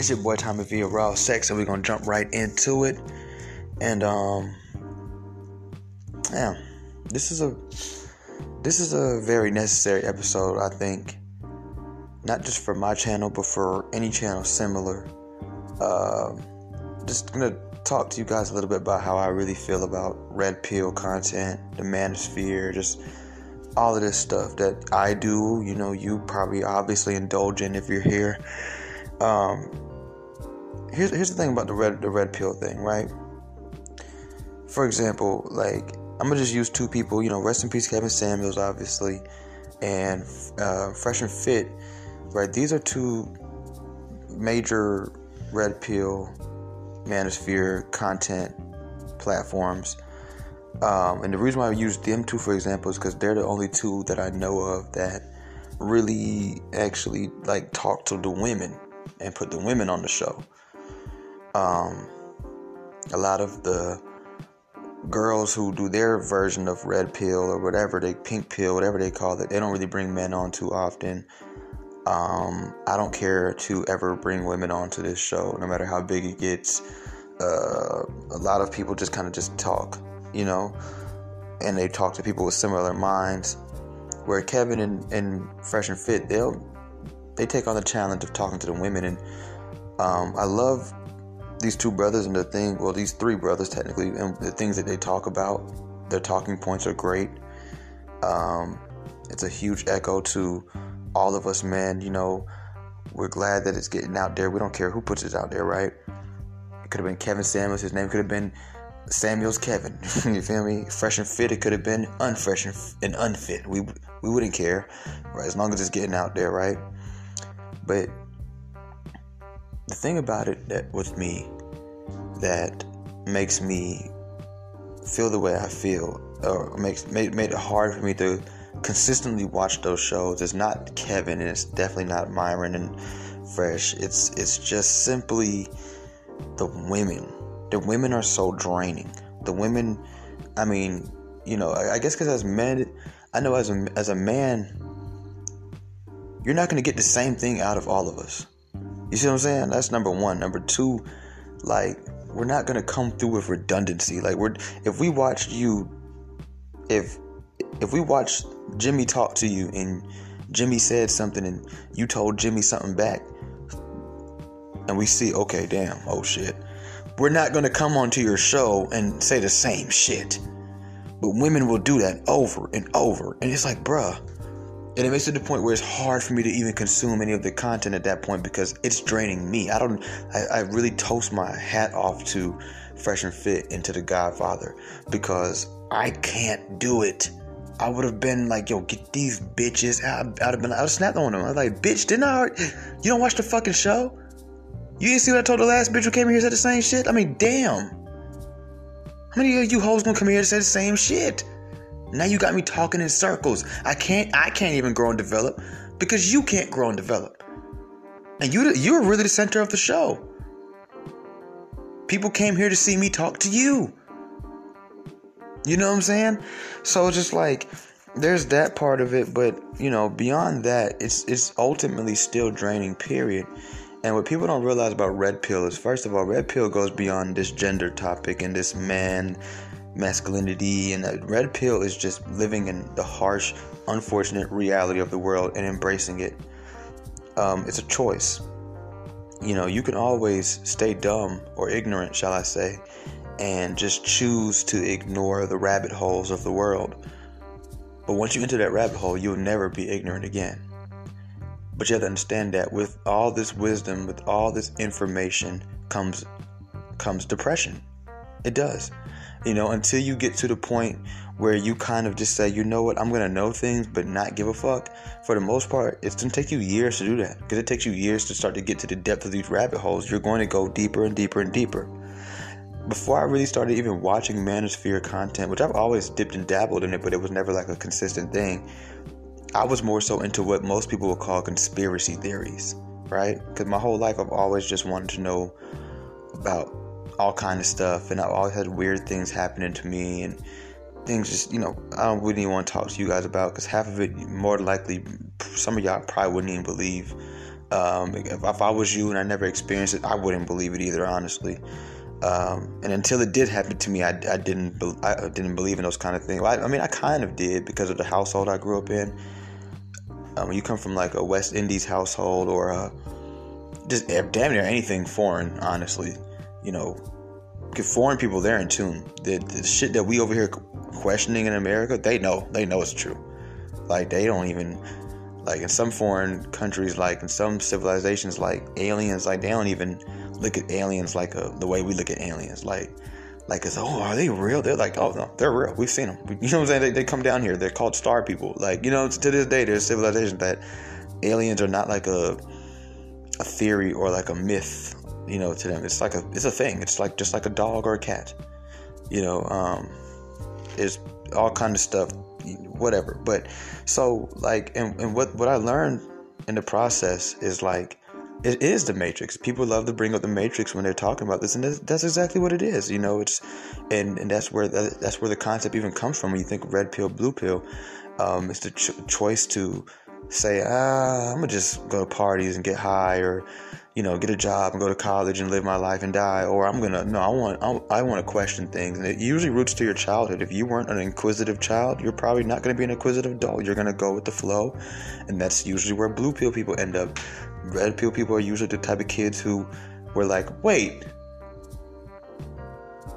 It's your boy Tommy V Raw Sex, and we're gonna jump right into it. And um, yeah, this is a this is a very necessary episode, I think. Not just for my channel, but for any channel similar. Uh, just gonna talk to you guys a little bit about how I really feel about red pill content, the manosphere, just all of this stuff that I do. You know, you probably obviously indulge in if you're here. Um, here's here's the thing about the red the red pill thing, right? For example, like I'm gonna just use two people. You know, rest in peace, Kevin Samuels, obviously, and uh, Fresh and Fit. Right, these are two major red pill manosphere content platforms. Um, and the reason why I use them two, for example, is because they're the only two that I know of that really actually like talk to the women and put the women on the show. Um, a lot of the girls who do their version of red pill or whatever they pink pill, whatever they call it, they don't really bring men on too often. Um, I don't care to ever bring women onto this show, no matter how big it gets. Uh, a lot of people just kind of just talk, you know, and they talk to people with similar minds. Where Kevin and, and Fresh and Fit, they'll they take on the challenge of talking to the women, and um, I love these two brothers and the thing. Well, these three brothers technically, and the things that they talk about. Their talking points are great. Um, it's a huge echo to all of us men, you know, we're glad that it's getting out there. We don't care who puts it out there, right? It could have been Kevin Samuels. His name could have been Samuels Kevin. you feel me? Fresh and fit. It could have been unfresh and, and unfit. We we wouldn't care, right? As long as it's getting out there, right? But the thing about it that with me that makes me feel the way I feel, or makes made, made it hard for me to consistently watch those shows. is not Kevin, and it's definitely not Myron and Fresh. It's it's just simply the women. The women are so draining. The women, I mean, you know, I, I guess because as men, I know as a as a man, you're not going to get the same thing out of all of us. You see what I'm saying? That's number one. Number two, like we're not to come through with redundancy. Like we're if we watched you, if if we watched Jimmy talk to you and Jimmy said something and you told Jimmy something back, and we see, okay, damn, oh shit. We're not gonna come onto your show and say the same shit. But women will do that over and over. And it's like, bruh. And it makes it to the point where it's hard for me to even consume any of the content at that point because it's draining me. I don't I, I really toast my hat off to Fresh and Fit and to the Godfather because I can't do it. I would have been like, yo, get these bitches out. I'd have been, I would have snapped on them. I was like, bitch, didn't I? Already, you don't watch the fucking show? You didn't see what I told the last bitch who came here said the same shit? I mean, damn. How many of you hoes gonna come here and say the same shit? Now you got me talking in circles. I can't, I can't even grow and develop because you can't grow and develop. And you, you're really the center of the show. People came here to see me talk to you. You know what I'm saying? So just like there's that part of it, but you know, beyond that, it's it's ultimately still draining, period. And what people don't realize about red pill is first of all, red pill goes beyond this gender topic and this man masculinity and the red pill is just living in the harsh, unfortunate reality of the world and embracing it. Um, it's a choice. You know, you can always stay dumb or ignorant, shall I say, and just choose to ignore the rabbit holes of the world. But once you enter that rabbit hole, you'll never be ignorant again. But you have to understand that with all this wisdom, with all this information comes comes depression. It does. You know, until you get to the point where you kind of just say, you know what, I'm to know things but not give a fuck. For the most part, it's to take you years to do that because it takes you years to start to get to the depth of these rabbit holes. You're going to go deeper and deeper and deeper before I really started even watching Manosphere content, which I've always dipped and dabbled in it, but it was never like a consistent thing. I was more so into what most people would call conspiracy theories, right? Because my whole life I've always just wanted to know about all kind of stuff, and I always had weird things happening to me and things just you know I don't really want to talk to you guys about because half of it more likely some of y'all probably wouldn't even believe Um, if, if, I was you and I never experienced it, I wouldn't believe it either, honestly. Um, and until it did happen to me, I, I didn't be, I didn't believe in those kind of things. I, I, mean, I kind of did because of the household I grew up in. Um, you come from like a West Indies household or a, just damn near anything foreign, honestly, you know, foreign people they're in tune. The, the shit that we over here questioning in America, they know, they know it's true. Like they don't even like in some foreign countries, like in some civilizations, like aliens, like they don't even look at aliens like a, the way we look at aliens. Like, like it's oh, are they real? They're like, oh no, they're real. We've seen them. You know what I'm saying? They, they come down here. They're called star people. Like you know, to this day, there's civilizations that aliens are not like a a theory or like a myth. You know, to them, it's like a it's a thing. It's like just like a dog or a cat. You know, um, there's all kind of stuff whatever. But so like, and, and what what I learned in the process is like, it is the Matrix. People love to bring up the Matrix when they're talking about this, and that's, exactly what it is. You know, it's and and that's where that's where the concept even comes from. When you think red pill, blue pill, um, it's the ch- choice to say, ah, I'm gonna just go to parties and get high, or you know, get a job and go to college and live my life and die, or I'm gonna no, I want I, want to question things, and it usually roots to your childhood. If you weren't an inquisitive child, you're probably not gonna be an inquisitive adult. You're gonna go with the flow, and that's usually where blue pill people end up. Red pill people are usually the type of kids who were like, wait,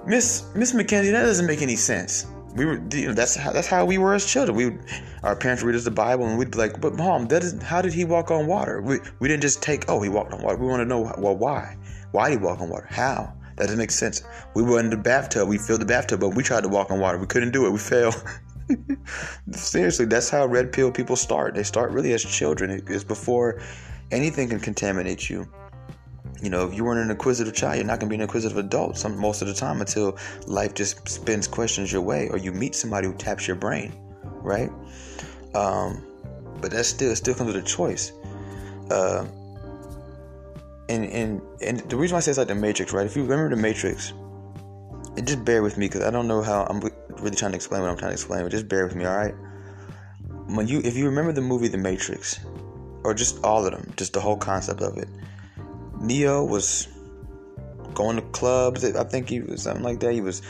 Miss Miss Mackenzie, that doesn't make any sense we were you know that's how that's how we were as children. We our parents would read us the bible and we'd be like but mom that is how did he walk on water? We, we didn't just take oh he walked on water. We want to know well why? Why did he walk on water? How? That doesn't make sense. We were in the bathtub we filled the bathtub but we tried to walk on water. We couldn't do it we failed. Seriously that's how red pill people start. They start really as children it's before anything can contaminate you you know, if you weren't an inquisitive child, you're not going to be an inquisitive adult some most of the time until life just spins questions your way, or you meet somebody who taps your brain, right? Um, but that still still comes with a choice. Uh, and and and the reason why I say it's like the Matrix, right? If you remember the Matrix, and just bear with me because I don't know how I'm really trying to explain what I'm trying to explain, but just bear with me, all right? When you if you remember the movie The Matrix, or just all of them, just the whole concept of it Neo was going to clubs. I think he was something like that. He was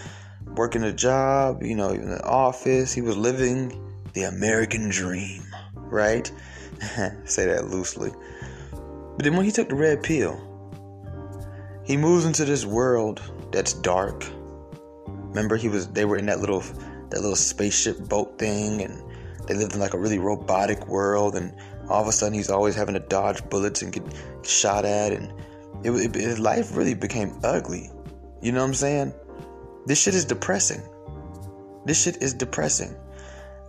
working a job, you know, in the office. He was living the American dream, right? Say that loosely. But then when he took the red pill, he moves into this world that's dark. Remember, he was they were in that little that little spaceship boat thing, and they lived in like a really robotic world, and all of a sudden he's always having to dodge bullets and get shot at and it, it, his life really became ugly. You know what i'm saying? This shit is depressing. This shit is depressing.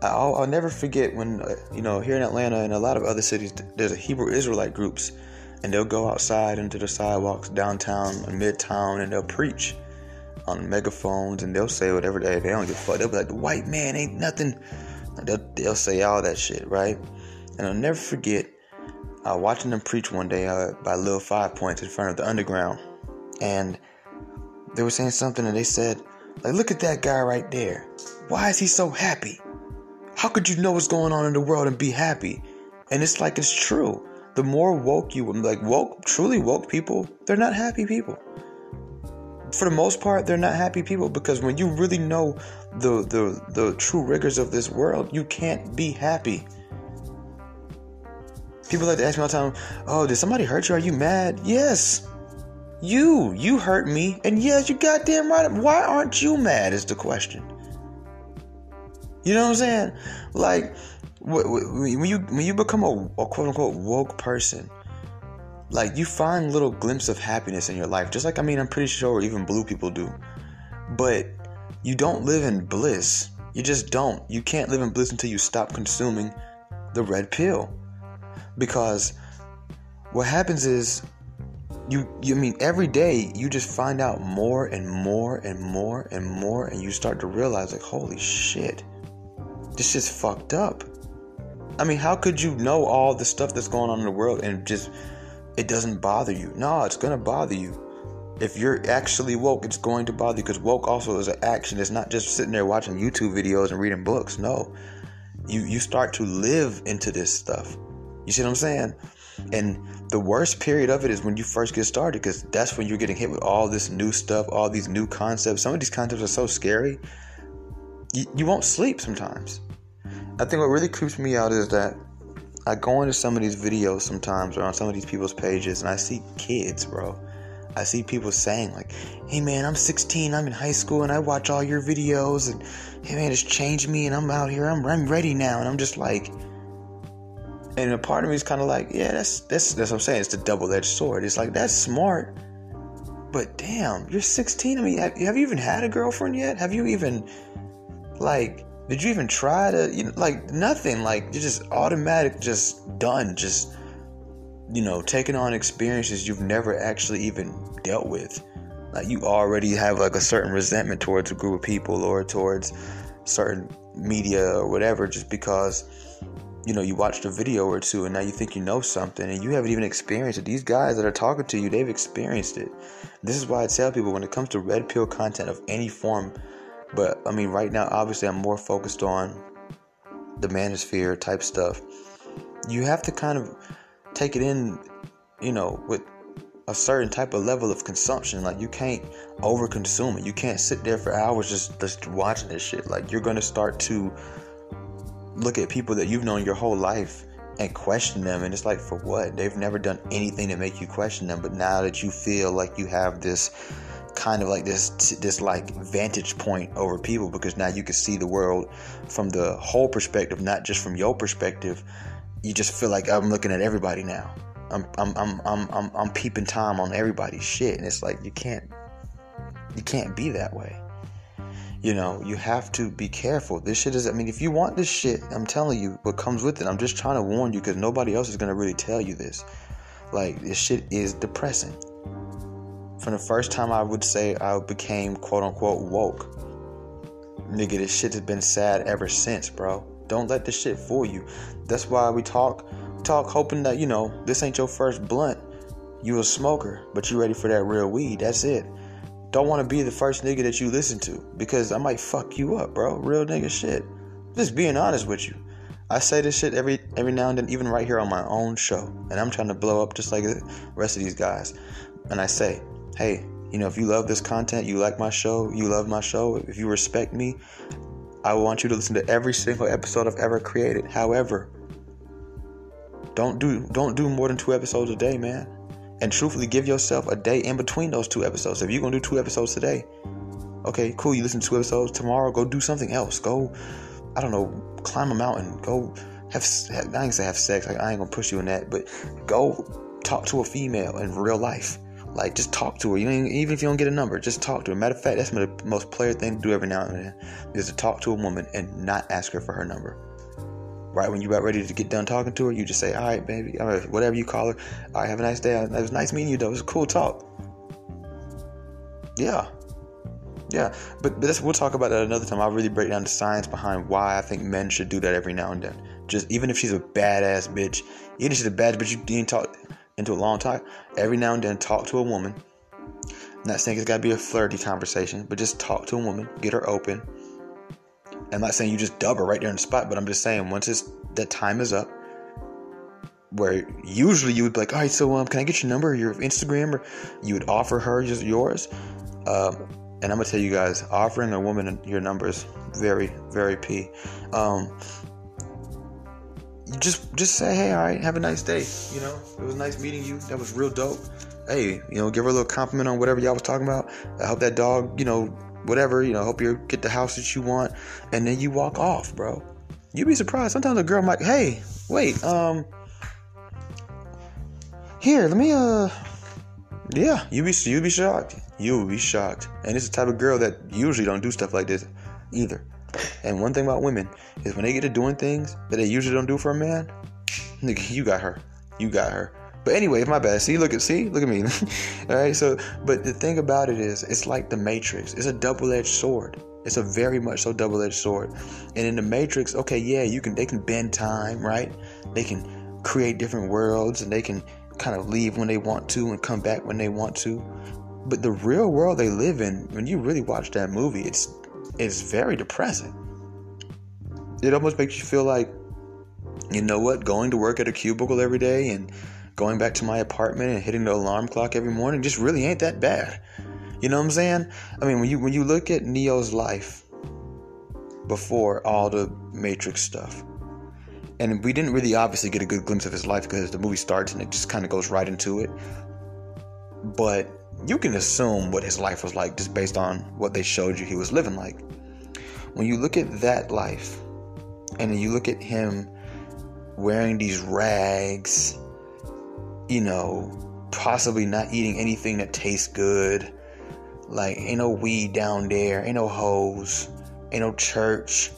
I'll, I'll never forget when uh, you know here in atlanta and a lot of other cities there's a hebrew israelite groups and they'll go outside into the sidewalks downtown and midtown and they'll preach on megaphones and they'll say whatever they they don't give a fuck. They'll be like the white man ain't nothing. They'll, they'll say all that shit right and I'll never forget uh, watching them preach one day uh, by Lil Five Points in front of the underground. And they were saying something and they said, like, look at that guy right there. Why is he so happy? How could you know what's going on in the world and be happy? And it's like it's true. The more woke you like woke, truly woke people, they're not happy people. For the most part, they're not happy people because when you really know the the the true rigors of this world, you can't be happy. People like to ask me all the time, "Oh, did somebody hurt you? Are you mad?" Yes. You, you hurt me, and yes, you goddamn right. Why aren't you mad? Is the question. You know what I'm saying? Like when you when you become a, a quote unquote woke person, like you find little glimpses of happiness in your life. Just like I mean, I'm pretty sure even blue people do, but you don't live in bliss. You just don't. You can't live in bliss until you stop consuming the red pill because what happens is you you I mean every day you just find out more and more and more and more and you start to realize like holy shit this is fucked up. I mean how could you know all the stuff that's going on in the world and just it doesn't bother you? No it's gonna bother you. If you're actually woke it's going to bother you because woke also is an action. It's not just sitting there watching youtube videos and reading books. No. You you start to live into this stuff you see what I'm saying? And the worst period of it is when you first get started because that's when you're getting hit with all this new stuff, all these new concepts. Some of these concepts are so scary, you, you won't sleep sometimes. I think what really creeps me out is that I go into some of these videos sometimes or on some of these people's pages and I see kids, bro. I see people saying like, "Hey man, I'm 16, I'm in high school, and I watch all your videos, and hey man, it's changed me, and I'm out here, I'm I'm ready now," and I'm just like, and a part of me is kind of like, yeah, that's that's that's what I'm saying. It's the double-edged sword. It's like that's smart, but damn, you're 16. I mean, have, have you even had a girlfriend yet? Have you even like? Did you even try to, you know, like nothing? Like you're just automatic, just done, just you know, taking on experiences you've never actually even dealt with. Like you already have like a certain resentment towards a group of people or towards certain media or whatever just because you know you watched a video or two and now you think you know something and you haven't even experienced it. These guys that are talking to you, they've experienced it. This is why I tell people when it comes to red pill content of any form, but I mean right now obviously I'm more focused on the manosphere type stuff. You have to kind of take it in, you know, with a certain type of level of consumption. Like you can't overconsume it. You can't sit there for hours just just watching this shit. Like you're gonna start to look at people that you've known your whole life and question them and it's like for what they've never done anything to make you question them but now that you feel like you have this kind of like this this like vantage point over people because now you can see the world from the whole perspective not just from your perspective you just feel like I'm looking at everybody now. I'm I'm I'm I'm I'm, I'm peeping time on everybody's shit, and it's like you can't you can't be that way. You know, you have to be careful. This shit is. I mean, if you want this shit, I'm telling you what comes with it. I'm just trying to warn you because nobody else is gonna really tell you this. Like this shit is depressing. From the first time I would say I became quote unquote woke, nigga, this shit has been sad ever since, bro. Don't let this shit fool you. That's why we talk talk hoping that, you know, this ain't your first blunt. You a smoker, but you ready for that real weed. That's it. Don't want to be the first nigga that you listen to because I might fuck you up, bro. Real nigga shit. Just being honest with you. I say this shit every every now and then, even right here on my own show, and I'm trying to blow up just like the rest of these guys. And I say, hey, you know, if you love this content, you like my show, you love my show, if you respect me, I want you to listen to every single episode I've ever created. However, don't do don't do more than two episodes a day, man. And truthfully, give yourself a day in between those two episodes. If you're gonna do two episodes today, okay, cool. You listen to two episodes tomorrow. Go do something else. Go, I don't know, climb a mountain. Go have. I ain't say have sex. Like, I ain't gonna push you in that, but go talk to a female in real life. Like, just talk to her. You know, even if you don't get a number, just talk to her. Matter of fact, that's the most player thing to do every now and then is to talk to a woman and not ask her for her number. Right when you're about ready to get done talking to her, you just say, "All right, baby," whatever you call her. All right, have a nice day. It was nice meeting you, though. It was a cool talk. Yeah, yeah, but, but we'll talk about that another time. I'll really break down the science behind why I think men should do that every now and then. Just even if she's a badass bitch, even if she's a bad bitch, you didn't talk into a long time. every now and then talk to a woman. I'm not saying it's got to be a flirty conversation, but just talk to a woman, get her open. I'm not saying you just dub her right there in the spot, but I'm just saying once it's, that time is up, where usually you would be like, all right, so um, can I get your number, your Instagram, or you would offer her just yours. Um, and I'm gonna tell you guys, offering a woman your number is very, very p. Um, just just say, hey, all right, have a nice day. You know, it was nice meeting you. That was real dope. Hey, you know, give her a little compliment on whatever y'all was talking about. I hope that dog, you know, whatever, you know, hope you get the house that you want, and then you walk off, bro. You'd be surprised. Sometimes a girl might, hey, wait, um, here, let me, uh, yeah, you'd be you'd be shocked. You would be shocked. And it's the type of girl that usually don't do stuff like this either. And one thing about women is when they get to doing things that they usually don't do for a man, you got her. You got her. But anyway, my bad. See, look at see, look at me. All right. So, but the thing about it is, it's like the Matrix. It's a double-edged sword. It's a very much so double-edged sword. And in the Matrix, okay, yeah, you can they can bend time, right? They can create different worlds and they can kind of leave when they want to and come back when they want to. But the real world they live in, when you really watch that movie, it's it's very depressing. It almost makes you feel like, you know what, going to work at a cubicle every day and going back to my apartment and hitting the alarm clock every morning just really ain't that bad. You know what I'm saying? I mean, when you when you look at Neo's life before all the Matrix stuff, and we didn't really obviously get a good glimpse of his life because the movie starts and it just kind of goes right into it. But you can assume what his life was like just based on what they showed you he was living like. When you look at that life, and you look at him wearing these rags, you know, possibly not eating anything that tastes good. Like, ain't no weed down there, ain't no hoes, ain't no church,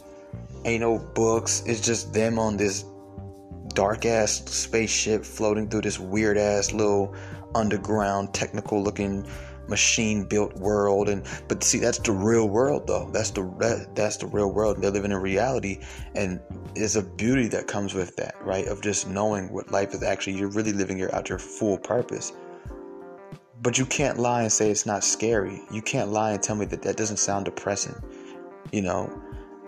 ain't no books. It's just them on this dark ass spaceship floating through this weird ass little underground technical looking machine built world and but see that's the real world though. That's the that, that's the real world. They're living in reality and there's a beauty that comes with that right? Of just knowing what life is actually you're really living your out your full purpose. But you can't lie and say it's not scary. You can't lie and tell me that that doesn't sound depressing you know?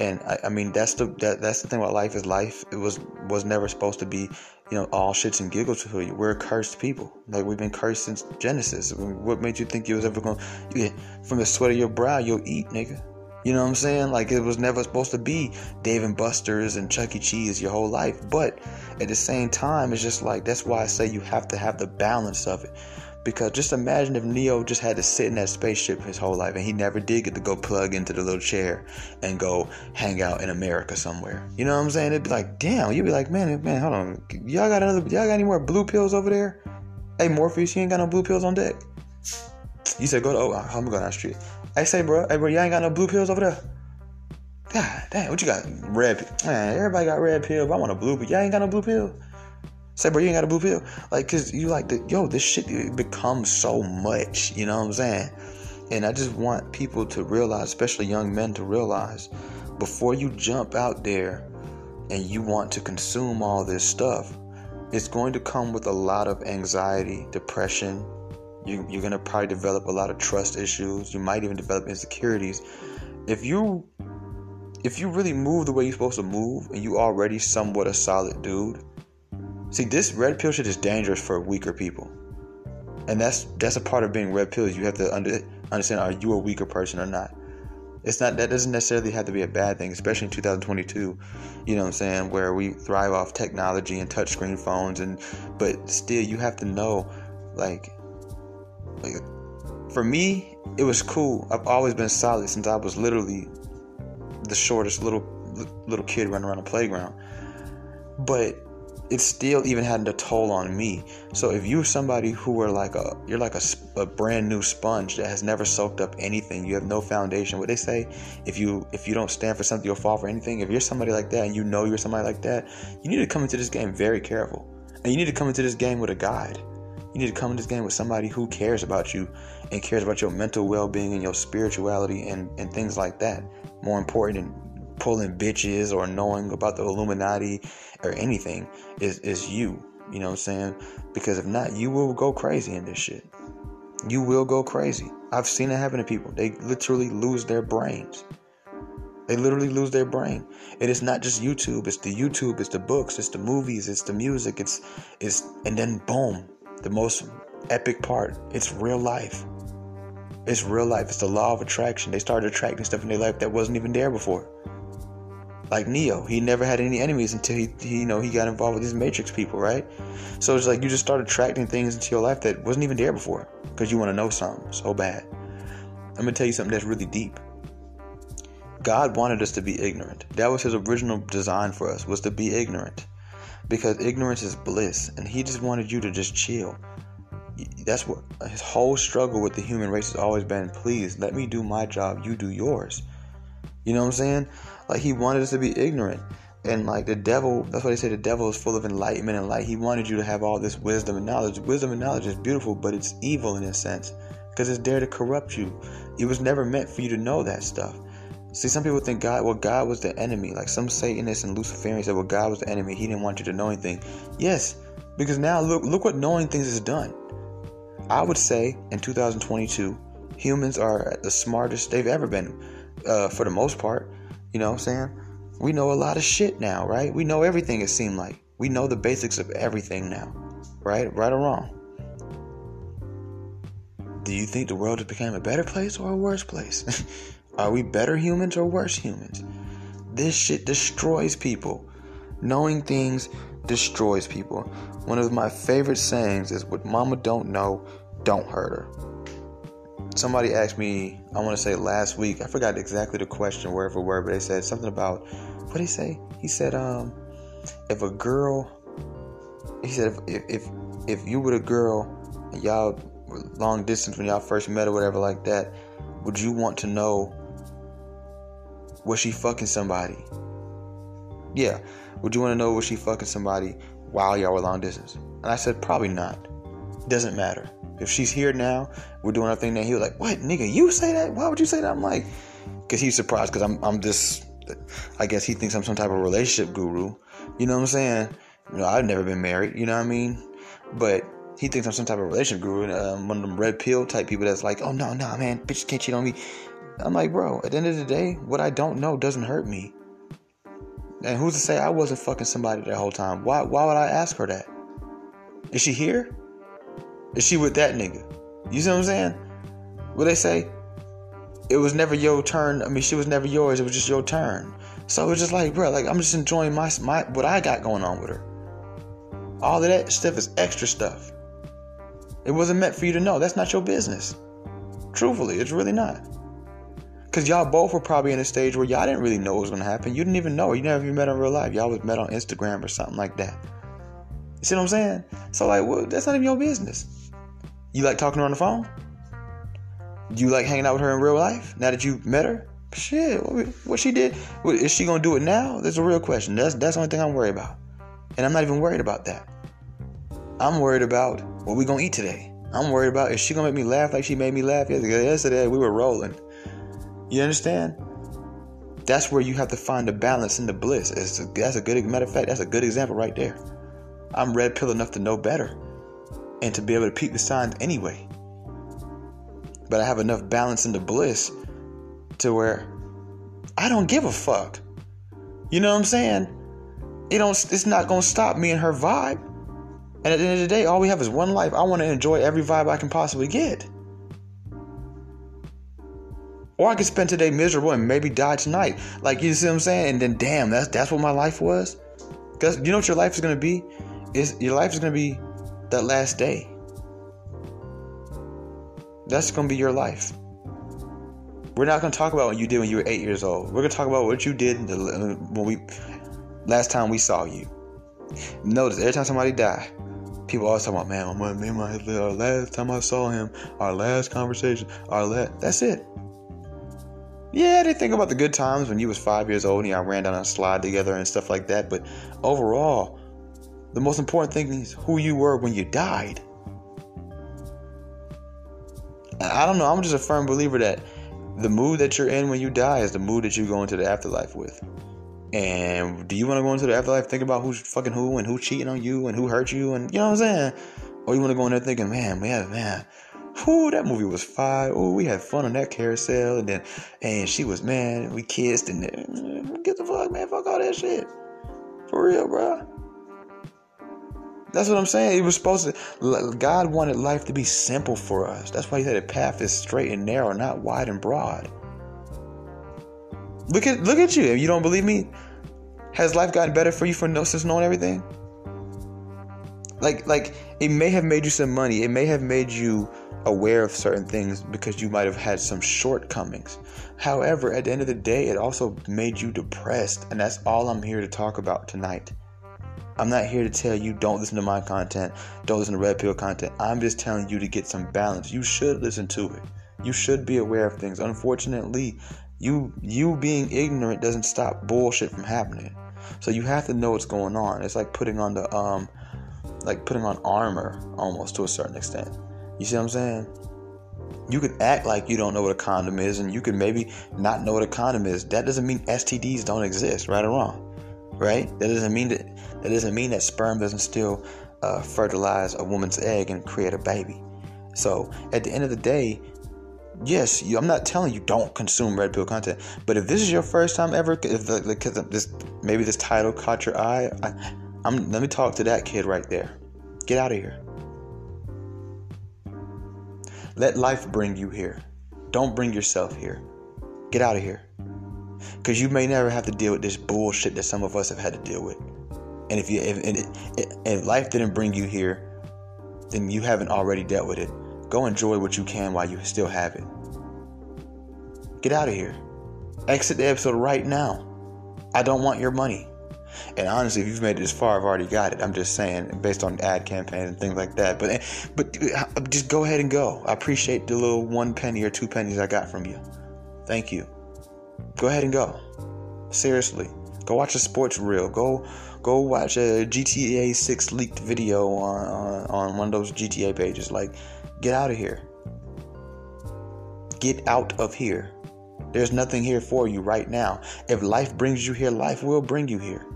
And I, I mean that's the that, that's the thing about life is life it was was never supposed to be you know, all shits and giggles to you. We're cursed people. Like we've been cursed since Genesis. What made you think you was ever going to, from the sweat of your brow, you'll eat, nigga? You know what I'm saying? Like it was never supposed to be Dave and Buster's and Chuck E. Cheese your whole life. But at the same time, it's just like, that's why I say you have to have the balance of it. Because just imagine if Neo just had to sit in that spaceship his whole life and he never did get to go plug into the little chair and go hang out in America somewhere. You know what I'm saying? It'd be like, damn, you'd be like, man, man, hold on. Y'all got another y'all got any more blue pills over there? Hey Morpheus, you ain't got no blue pills on deck. You said go to oh I'm going down the street. I say, bro, hey bro, y'all ain't got no blue pills over there. God damn, what you got? Red man, everybody got red pill, but I want a blue pill. Y'all ain't got no blue pill. Say, bro, you ain't got a blue pill. Like, cause you like the yo, this shit becomes so much. You know what I'm saying? And I just want people to realize, especially young men, to realize before you jump out there and you want to consume all this stuff, it's going to come with a lot of anxiety, depression. You, you're going to probably develop a lot of trust issues. You might even develop insecurities. If you if you really move the way you're supposed to move and you already somewhat a solid dude, See, this red pill shit is dangerous for weaker people, and that's that's a part of being red pill. You have to under, understand are you a weaker person or not. It's not that doesn't necessarily have to be a bad thing, especially in 2022. You know what I'm saying? Where we thrive off technology and touchscreen phones, and but still you have to know, like, like for me, it was cool. I've always been solid since I was literally the shortest little little kid running around the playground. But it still even had a toll on me. So if you're somebody who are like a you're like a, a, brand new sponge that has never soaked up anything, you have no foundation. What they say, if you if you don't stand for something, you'll fall for anything. If you're somebody like that and you know you're somebody like that, you need to come into this game very careful, and you need to come into this game with a guide. You need to come into this game with somebody who cares about you and cares about your mental well-being and your spirituality and and things like that. More important than pulling bitches or knowing about the Illuminati or anything is, is you. You know what I'm saying? Because if not, you will go crazy in this shit. You will go crazy. I've seen it happen to people. They literally lose their brains. They literally lose their brain. It is not just YouTube. It's the YouTube. It's the books. It's the movies. It's the music. It's it's and then boom, the most epic part. It's real life. It's real life. It's the law of attraction. They started attracting stuff in their life that wasn't even there before like Neo. He never had any enemies until he, he, you know, he got involved with these Matrix people, right? So it's like you just start attracting things into your life that wasn't even there before because you want to know something so bad. I'm gonna tell you something that's really deep. God wanted us to be ignorant. That was His original design for us was to be ignorant, because ignorance is bliss, and He just wanted you to just chill. That's what His whole struggle with the human race has always been. Please let me do my job. You do yours. You know what I'm saying? Like he wanted us to be ignorant. And like the devil, that's why they say the devil is full of enlightenment and light. He wanted you to have all this wisdom and knowledge. Wisdom and knowledge is beautiful, but it's evil in a sense because it's there to corrupt you. It was never meant for you to know that stuff. See, some people think God, well, God was the enemy. Like some Satanists and Luciferians said, well, God was the enemy. He didn't want you to know anything. Yes, because now look, look what knowing things has done. I would say in 2022, humans are the smartest they've ever been, uh, for the most part. You know what I'm saying? We know a lot of shit now, right? We know everything, it seemed like. We know the basics of everything now, right? Right or wrong? Do you think the world has become a better place or a worse place? Are we better humans or worse humans? This shit destroys people. Knowing things destroys people. One of my favorite sayings is what mama don't know, don't hurt her. Somebody asked me, I want to say last week, I forgot exactly the question word for word, but they said something about what did he say? He said, um, if a girl he said if if if you were a girl and y'all were long distance when y'all first met or whatever like that, would you want to know was she fucking somebody? Yeah. Would you want to know was she fucking somebody while y'all were long distance? And I said probably not. Doesn't matter. If she's here now, we're doing our thing now. He was like, "What, nigga? You say that? Why would you say that?" I'm like, because he's surprised because I'm I'm just I guess he thinks I'm some type of relationship guru. You know what I'm saying? You know, I've never been married. You know what I mean? But he thinks I'm some type of relationship guru, um, one of them red pill type people that's like, "Oh no, no, man, bitch can't cheat on me." I'm like, bro. At the end of the day, what I don't know doesn't hurt me. And who's to say I wasn't fucking somebody that whole time? Why? Why would I ask her that? Is she here? Is she with that nigga? You see what I'm saying? What they say? It was never your turn. I mean, she was never yours. It was just your turn. So it's just like, bro, like I'm just enjoying my my what I got going on with her. All of that stuff is extra stuff. It wasn't meant for you to know. That's not your business. Truthfully, it's really not. Cause y'all both were probably in a stage where y'all didn't really know what was gonna happen. You didn't even know. You never even met in real life. Y'all was met on Instagram or something like that. You see what I'm saying? So like, well, that's not even your business. You like talking to her on the phone? Do you like hanging out with her in real life? Now that you met her? Shit, what she did? Is she gonna do it now? That's a real question. That's that's the only thing I'm worried about, and I'm not even worried about that. I'm worried about what we gonna eat today. I'm worried about is she gonna make me laugh like she made me laugh yesterday? Yesterday we were rolling. You understand? That's where you have to find the balance and the bliss. A, that's a good matter of fact. That's a good example right there. I'm red pill enough to know better, and to be able to peep the signs anyway. But I have enough balance in the bliss to where I don't give a fuck. You know what I'm saying? It don't it's not gonna stop me and her vibe. And at the end of the day, all we have is one life. I want to enjoy every vibe I can possibly get. Or I could spend today miserable and maybe die tonight. Like you see what I'm saying? And then damn, that's that's what my life was. Cause you know what your life is gonna be? Is your life is gonna be that last day. That's gonna be your life. We're not going to talk about what you did when you were eight years old. We're going to talk about what you did when we last time we saw you. Notice every time somebody die, people always talk about, man, my, me, my, our last time I saw him, our last conversation, our last. That's it. Yeah, they think about the good times when you was five years old and y'all ran down a slide together and stuff like that. But overall, the most important thing is who you were when you died. I don't know. I'm just a firm believer that the mood that you're in when you die is the mood that you go into the afterlife with. And do you want to go into the afterlife thinking about who's fucking who and who's cheating on you and who hurt you and you know what I'm saying? Or you want to go in there thinking, man, man, man, whoo, that movie was fire. Oh, we had fun on that carousel, and then, and she was man, we kissed, and then, get the fuck, man, fuck all that shit, for real, bro. That's what I'm saying. It was supposed to. God wanted life to be simple for us. That's why He said the path is straight and narrow, not wide and broad. Look at look at you. If you don't believe me? Has life gotten better for you for no since knowing everything? Like like it may have made you some money. It may have made you aware of certain things because you might have had some shortcomings. However, at the end of the day, it also made you depressed, and that's all I'm here to talk about tonight. I'm not here to tell you don't listen to my content, don't listen to Red Pill content. I'm just telling you to get some balance. You should listen to it. You should be aware of things. Unfortunately, you you being ignorant doesn't stop bullshit from happening. So you have to know what's going on. It's like putting on the um like putting on armor almost to a certain extent. You see what I'm saying? You could act like you don't know what a condom is, and you could maybe not know what a condom is. That doesn't mean STDs don't exist, right or wrong right? That doesn't mean that that doesn't mean that sperm doesn't still uh, fertilize a woman's egg and create a baby. So at the end of the day, yes, you, I'm not telling you don't consume red pill content, but if this is your first time ever, if the, the, this maybe this title caught your eye, I, I'm let me talk to that kid right there. Get out of here. Let life bring you here. Don't bring yourself here. Get out of here. Because you may never have to deal with this bullshit that some of us have had to deal with. And if you if, if, if life didn't bring you here, then you haven't already dealt with it. Go enjoy what you can while you still have it. Get out of here. Exit the episode right now. I don't want your money. And honestly, if you've made it this far, I've already got it. I'm just saying, based on ad campaigns and things like that. But but uh, just go ahead and go. I appreciate the little one penny or two pennies I got from you. Thank you. Go ahead and go. Seriously, go watch a sports reel. Go go watch a GTA 6 leaked video on, on, on one of those GTA pages. Like, get out of here. Get out of here. There's nothing here for you right now. If life brings you here, life will bring you here.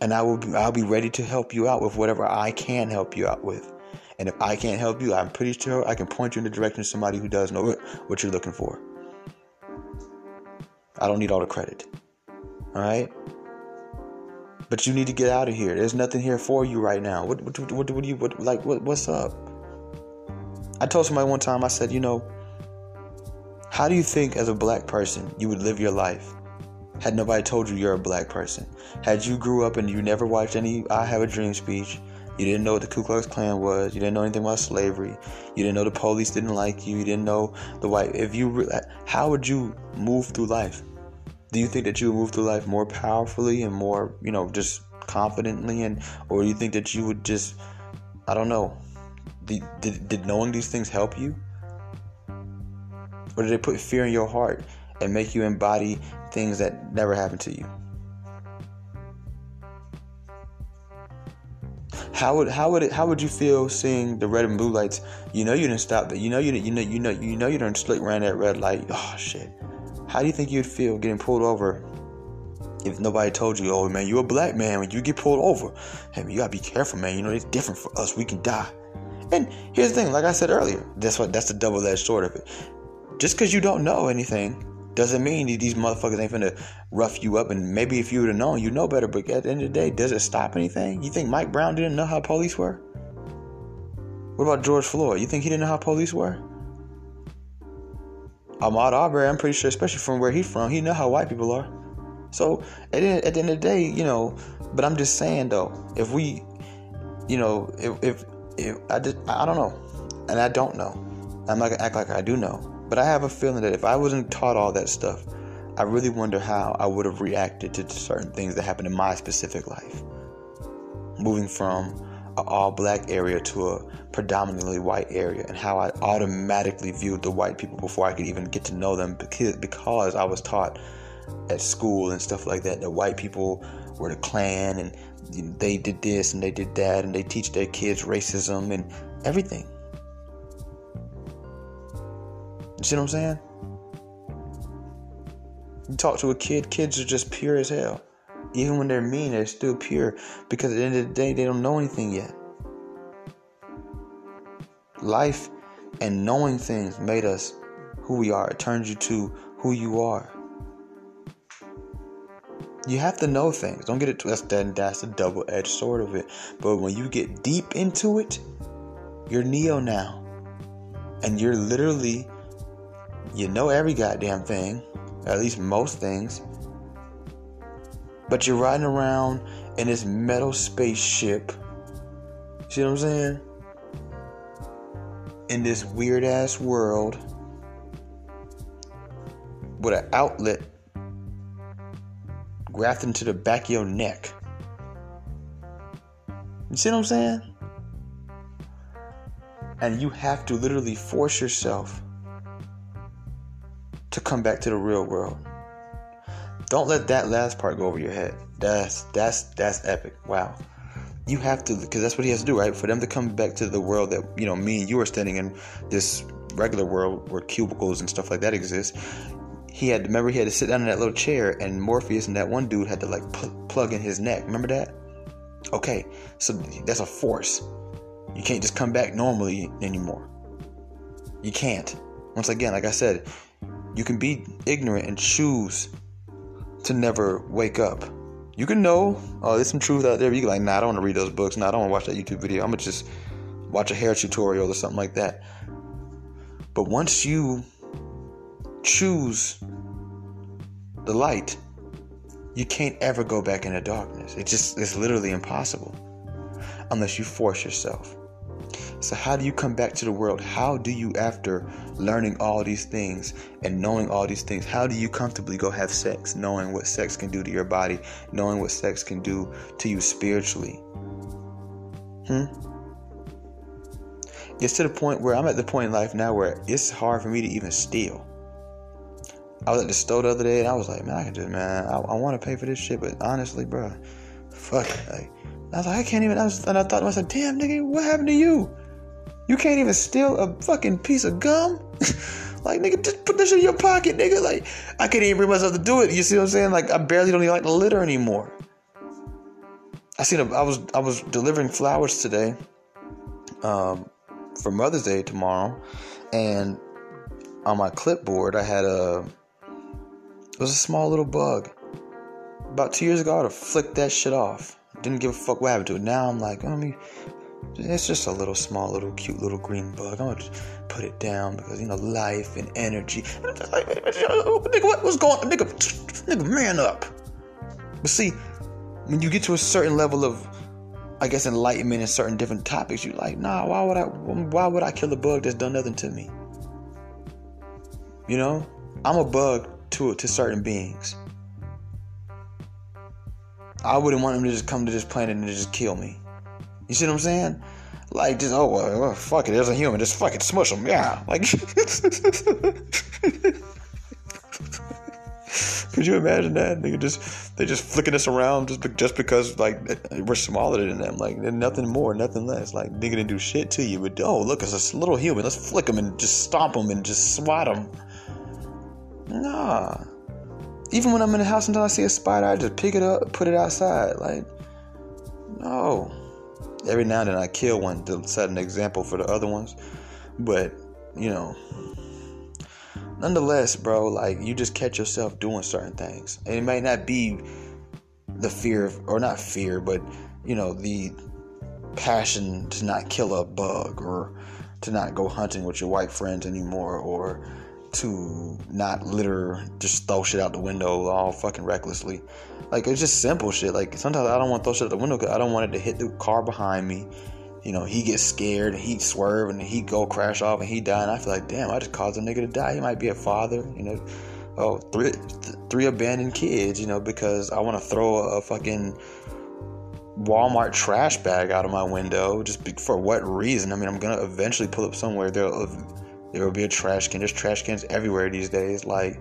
And I will be, I'll be ready to help you out with whatever I can help you out with. And if I can't help you, I'm pretty sure I can point you in the direction of somebody who does know what you're looking for. I don't need all the credit. All right? But you need to get out of here. There's nothing here for you right now. What what what, what do you what like what what's up? I told somebody one time I said, you know, how do you think as a black person you would live your life had nobody told you you're a black person? Had you grew up and you never watched any I Have a Dream speech, you didn't know what the Ku Klux Klan was. You didn't know anything about slavery. You didn't know the police didn't like you. You didn't know the white. If you, how would you move through life? Do you think that you would move through life more powerfully and more, you know, just confidently, and or do you think that you would just, I don't know, did, did, did knowing these things help you, or did it put fear in your heart and make you embody things that never happened to you? How would how would it how would you feel seeing the red and blue lights? You know you didn't stop that. You know you you know you know you know you didn't slick around that red light. Oh shit. How do you think you'd feel getting pulled over if nobody told you, oh man, you're a black man when you get pulled over? Hey man, you gotta be careful, man. You know it's different for us. We can die. And here's the thing, like I said earlier, that's what that's the double-edged sword of it. Just because you don't know anything doesn't mean that these motherfuckers ain't finna rough you up. And maybe if you would have known, you know better. But at the end of the day, does it stop anything? You think Mike Brown didn't know how police were? What about George Floyd? You think he didn't know how police were? Ahmaud Arbery, I'm pretty sure, especially from where he's from, he know how white people are. So at the, at the end of the day, you know, but I'm just saying though, if we, you know, if if, if I just I don't know, and I don't know, I'm not gonna act like I do know, but I have a feeling that if I wasn't taught all that stuff, I really wonder how I would have reacted to certain things that happened in my specific life. Moving from an all black area to a predominantly white area and how I automatically viewed the white people before I could even get to know them because, because I was taught at school and stuff like that that white people were the Klan and they did this and they did that and they teach their kids racism and everything. You see what I'm saying? You talk to a kid, kids are just pure as hell. Even when they're mean, they're still pure because at the end of the day, they don't know anything yet. Life and knowing things made us who we are. It turns you to who you are. You have to know things. Don't get it twisted. That's a double edged sword of it. But when you get deep into it, you're Neo now. And you're literally, you know every goddamn thing, at least most things. But you're riding around in this metal spaceship. See what I'm saying? In this weird ass world with an outlet grafted into the back of your neck. You see what I'm saying? And you have to literally force yourself to come back to the real world. Don't let that last part go over your head. That's that's that's epic. Wow. You have to because that's what he has to do, right? For them to come back to the world that, you know, me and you are standing in this regular world where cubicles and stuff like that exist. He had to remember he had to sit down in that little chair and Morpheus and that one dude had to like pl- plug in his neck. Remember that? Okay. So that's a force. You can't just come back normally anymore. You can't. Once again, like I said, you can be ignorant and choose to never wake up. You can know, oh, there's some truth out there. You can like, nah, I don't want to read those books. Nah, I don't want to watch that YouTube video. I'm gonna just watch a hair tutorial or something like that. But once you choose the light, you can't ever go back into darkness. It just it's literally impossible unless you force yourself. So, how do you come back to the world? How do you, after learning all these things and knowing all these things, how do you comfortably go have sex, knowing what sex can do to your body, knowing what sex can do to you spiritually? Hmm? It's to the point where I'm at the point in life now where it's hard for me to even steal. I was at the store the other day and I was like, man, I can just, man, I, I want to pay for this shit, but honestly, bro, fuck. Like, I was like, I can't even. I was, and I thought to myself, damn, nigga, what happened to you? You can't even steal a fucking piece of gum? like, nigga, just put this in your pocket, nigga. Like, I can't even bring myself to do it. You see what I'm saying? Like, I barely don't even like the litter anymore. I seen a, I was I was delivering flowers today, um, for Mother's Day tomorrow, and on my clipboard I had a it was a small little bug. About two years ago, I'd have flicked that shit off. Didn't give a fuck what happened to it. Now I'm like, oh, me, it's just a little small, little cute, little green bug. I'm gonna put it down because you know life and energy. And I'm just like, nigga, what was going? Nigga, nigga, man up. But see, when you get to a certain level of, I guess, enlightenment in certain different topics, you're like, nah, why would I? Why would I kill a bug that's done nothing to me? You know, I'm a bug to to certain beings. I wouldn't want them to just come to this planet and just kill me. You see what I'm saying? Like just oh well, well fuck it, there's a human, just fucking smush them, yeah. Like, could you imagine that? They just they just flicking us around just just because like we're smaller than them, like nothing more, nothing less. Like they didn't do shit to you, but oh look, it's a little human. Let's flick them and just stomp them and just swat them. Nah. Even when I'm in the house until I see a spider, I just pick it up, and put it outside. Like, no. Every now and then I kill one to set an example for the other ones. But, you know, nonetheless, bro, like, you just catch yourself doing certain things. And it might not be the fear, of, or not fear, but, you know, the passion to not kill a bug or to not go hunting with your white friends anymore or to not litter, just throw shit out the window all fucking recklessly. Like it's just simple shit. Like sometimes I don't want to throw shit out the window because I don't want it to hit the car behind me. You know, he gets scared and he swerve and he go crash off and he die. And I feel like, damn, I just caused a nigga to die. He might be a father, you know. Oh, three, th- three abandoned kids, you know, because I want to throw a, fucking Walmart trash bag out of my window. Just be, for what reason? I mean, I'm gonna eventually pull up somewhere. There'll there will be a trash can. There's trash cans everywhere these days. Like,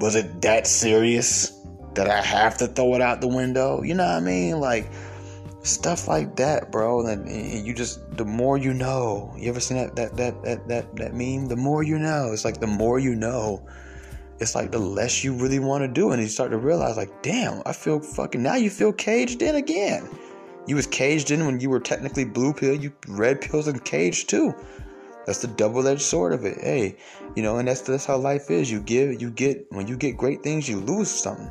was it that serious that I have to throw it out the window? You know what I mean? Like, stuff like that, bro. And, and you just, the more you know. You ever seen that, that, that, that, that, that meme? The more you know. It's like the more you know it's like the less you really want to do and you start to realize like damn i feel fucking now you feel caged in again you was caged in when you were technically blue pill you red pills and caged too that's the double-edged sword of it. Hey, you know, and that's that's how life is. You give, you get. When you get great things, you lose something.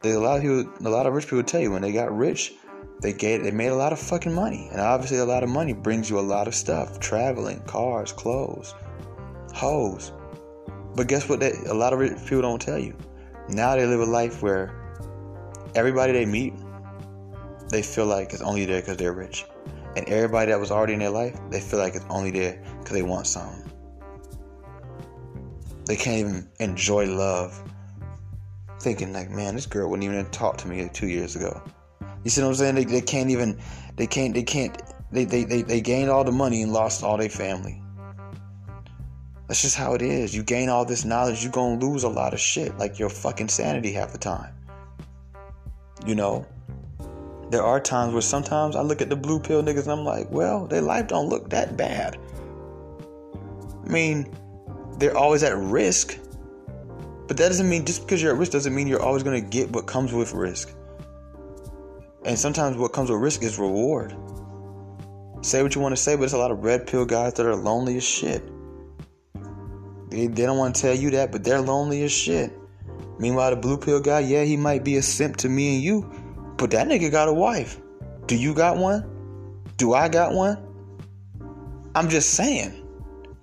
There's a lot of people, a lot of rich people tell you when they got rich, they get, they made a lot of fucking money, and obviously a lot of money brings you a lot of stuff: traveling, cars, clothes, hoes. But guess what? They, a lot of rich people don't tell you. Now they live a life where everybody they meet, they feel like it's only there because they're rich. And everybody that was already in their life, they feel like it's only there because they want something. They can't even enjoy love. Thinking like, man, this girl wouldn't even talk to me two years ago. You see what I'm saying? They, they can't even, they can't, they can't, they, they, they, they gained all the money and lost all their family. That's just how it is. You gain all this knowledge, you're gonna lose a lot of shit, like your fucking sanity half the time. You know? There are times where sometimes I look at the blue pill niggas and I'm like, well, their life don't look that bad. I mean, they're always at risk. But that doesn't mean just because you're at risk doesn't mean you're always gonna get what comes with risk. And sometimes what comes with risk is reward. Say what you want to say, but there's a lot of red pill guys that are lonely as shit. They, they don't want to tell you that, but they're lonely as shit. Meanwhile, the blue pill guy, yeah, he might be a simp to me and you, but that nigga got a wife. Do you got one? Do I got one? I'm just saying.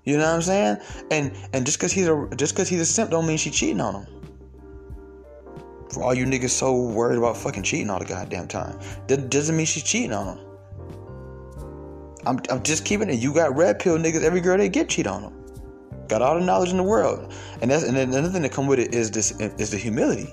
You know what I'm saying? And and just cause he's a just cause he's a simp don't mean she cheating on him. For all you niggas so worried about fucking cheating all the goddamn time. That doesn't mean she's cheating on him. I'm, I'm just keeping it. You got red pill niggas, every girl they get cheat on them. Got all the knowledge in the world. And that's and then another thing that come with it is this is the humility.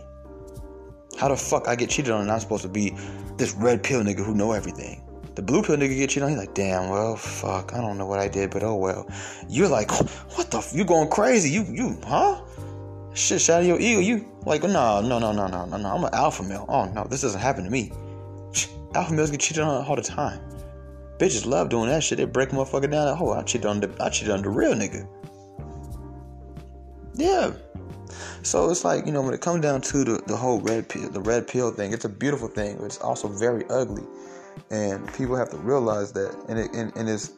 How the fuck I get cheated on and I'm supposed to be this red pill nigga who know everything? The blue pill nigga get cheated on, he's like, damn, well, fuck, I don't know what I did, but oh well. You're like, what the, f- you going crazy? You, you, huh? Shit, shadow your ego. You like, no, no, no, no, no, no, no. I'm an alpha male. Oh no, this doesn't happen to me. Alpha males get cheated on all the time. Bitches love doing that shit. They break motherfucker down. Oh, I cheated on the, I cheated on the real nigga. Yeah. So it's like you know when it comes down to the, the whole red pill, the red pill thing. It's a beautiful thing, but it's also very ugly, and people have to realize that. And it, and, and it's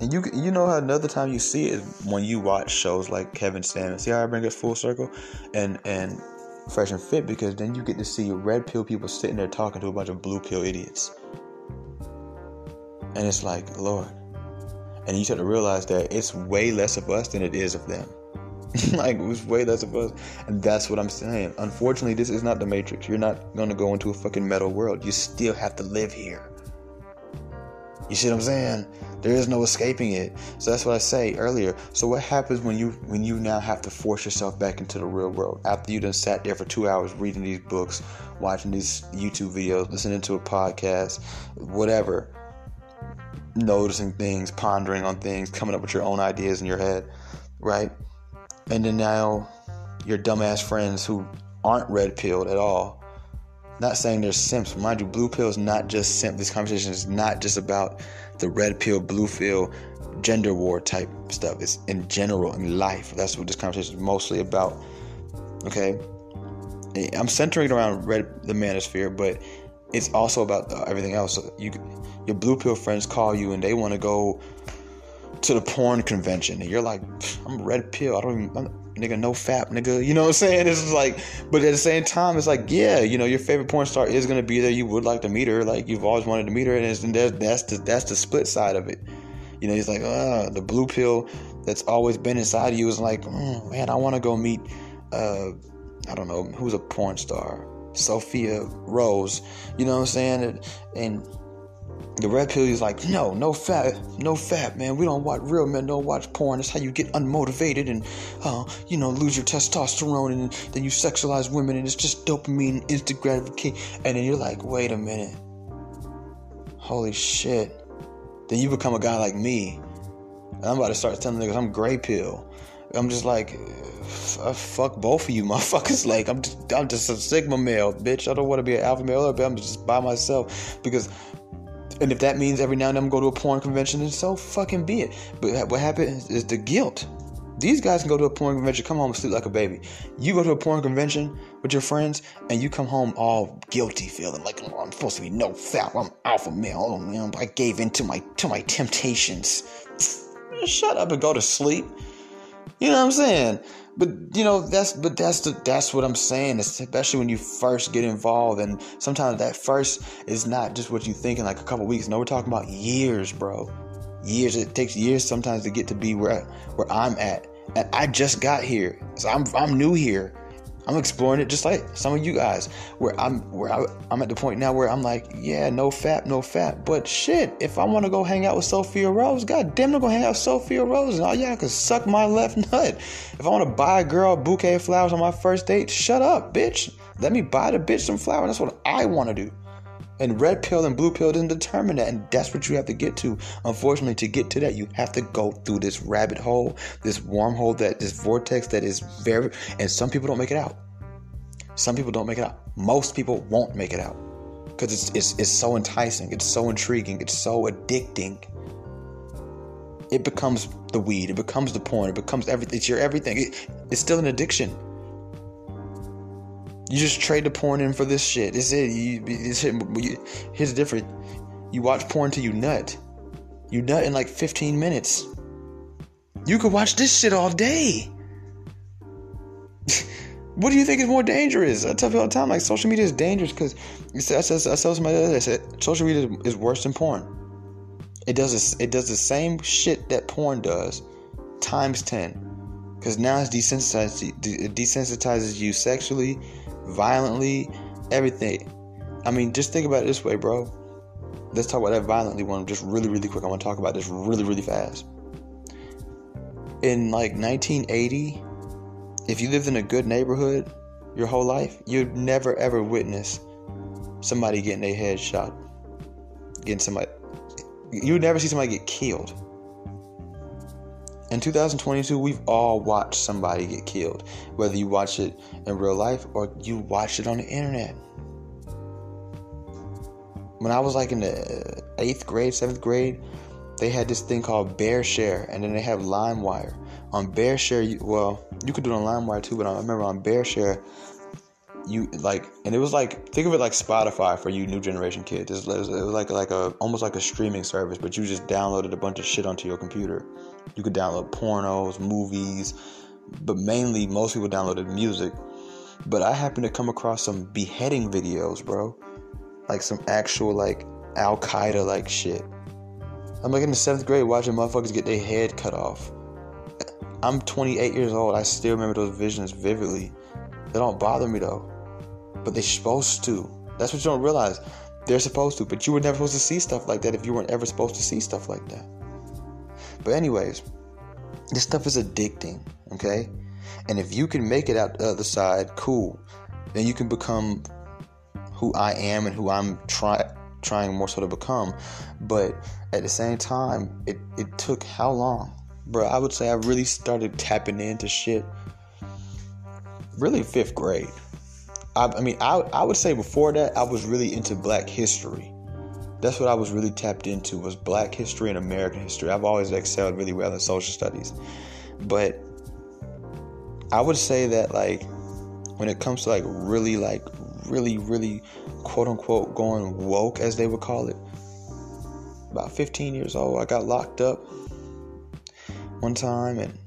and you you know how another time you see it when you watch shows like Kevin Samuels. See how I bring it full circle, and and Fresh and Fit because then you get to see red pill people sitting there talking to a bunch of blue pill idiots, and it's like Lord, and you start to realize that it's way less of us than it is of them. like it was way less of us, and that's what I'm saying. Unfortunately, this is not the Matrix. You're not gonna go into a fucking metal world. You still have to live here. You see what I'm saying? There is no escaping it. So that's what I say earlier. So what happens when you when you now have to force yourself back into the real world after you done sat there for two hours reading these books, watching these YouTube videos, listening to a podcast, whatever, noticing things, pondering on things, coming up with your own ideas in your head, right? And then now your dumbass friends who aren't red pilled at all not saying they're simps. Mind you, blue pill is not just simp. This conversation is not just about the red pill, blue pill, gender war type stuff. It's in general in life. That's what this conversation is mostly about. Okay, I'm centering it around red the manosphere, but it's also about uh, everything else. So you, your blue pill friends call you and they want to go to the porn convention, and you're like, I'm red pill. I don't even. I'm, nigga, no fap, nigga. You know what I'm saying? It's like, but at the same time, it's like, yeah, you know, your favorite porn star is gonna be there. You would like to meet her, like you've always wanted to meet her, and, and that's the that's the split side of it. You know, he's like, ah, the blue pill that's always been inside of you is like, mm, man, I want to go meet, uh, I don't know, who's a porn star, Sophia Rose. You know what I'm saying? and, and the red pill is like, no, no fap, no fap, man. We don't watch real men. Don't watch porn. That's how you get unmotivated and, uh, you know, lose your testosterone, and then you sexualize women, and it's just dopamine, instant gratification. And then you're like, wait a minute, holy shit. Then you become a guy like me, and I'm about to start telling niggas I'm gray pill. I'm just like, fuck both of you motherfuckers. Like, I'm just, I'm just a sigma male, bitch. I don't want to be an alpha male, I'm just by myself because and if that means every now and then I'm go to a porn convention, then so fucking be it. But what happens is the guilt. These guys can go to a porn convention, come home and sleep like a baby. You go to a porn convention with your friends, and you come home all guilty, feeling like oh, I'm supposed to be no fap. I'm alpha male. Oh, man, I gave in to my to my temptations. Shut up and go to sleep. You know what I'm saying? But you know that's but that's the that's what I'm saying especially when you first get involved and sometimes that first is not just what you think in like a couple weeks. No we're talking about years bro. Years it takes years sometimes to get to be where where I'm at. And I just got here so I'm I'm new here I'm exploring it just like some of you guys. Where I'm where I, am at the point now where I'm like, yeah, no fap, no fap. But shit, if I want to go hang out with Sophia Rose, god damn, I'm gonna hang out with Sophia Rose, and all y'all can suck my left nut. If I want to buy a girl a bouquet of flowers on my first date, shut up, bitch. Let me buy the bitch some flowers. That's what I want to do. And red pill and blue pill doesn't determine that. And that's what you have to get to. Unfortunately, to get to that, you have to go through this rabbit hole, this wormhole, that this vortex that is very and some people don't make it out. Some people don't make it out. Most people won't make it out. Because it's, it's it's so enticing, it's so intriguing, it's so addicting. It becomes the weed, it becomes the porn, it becomes everything. It's your everything. It, it's still an addiction. You just trade the porn in for this shit. It's it. You, it's it. Here's the difference. You watch porn till you nut. You nut in like 15 minutes. You could watch this shit all day. What do you think is more dangerous? I tell people all the time, like social media is dangerous because I said I saw somebody that said social media is worse than porn. It does it does the same shit that porn does, times ten. Because now it's desensitized, it desensitizes you sexually, violently, everything. I mean, just think about it this way, bro. Let's talk about that violently one just really, really quick. I want to talk about this really, really fast. In like 1980, if you lived in a good neighborhood your whole life, you'd never ever witness somebody getting their head shot. Getting somebody you would never see somebody get killed. In 2022, we've all watched somebody get killed, whether you watch it in real life or you watch it on the internet. When I was like in the eighth grade, seventh grade, they had this thing called BearShare, and then they have LimeWire. On BearShare, you, well, you could do it on LimeWire too, but I remember on BearShare, you like, and it was like think of it like Spotify for you new generation kids. It was, it was like like a almost like a streaming service, but you just downloaded a bunch of shit onto your computer. You could download pornos, movies, but mainly most people downloaded music. But I happened to come across some beheading videos, bro, like some actual like Al Qaeda like shit. I'm like in the seventh grade watching motherfuckers get their head cut off. I'm 28 years old. I still remember those visions vividly. They don't bother me though, but they're supposed to. That's what you don't realize. They're supposed to, but you were never supposed to see stuff like that if you weren't ever supposed to see stuff like that. But anyways, this stuff is addicting, okay? And if you can make it out the other side, cool. Then you can become who I am and who I'm trying trying more so to become. But at the same time, it, it took how long? Bro, I would say I really started tapping into shit really fifth grade. I, I mean, I, I would say before that, I was really into black history. That's what I was really tapped into was black history and American history. I've always excelled really well in social studies. But I would say that like when it comes to like really like really, really quote unquote going woke, as they would call it. About 15 years old, I got locked up one time, and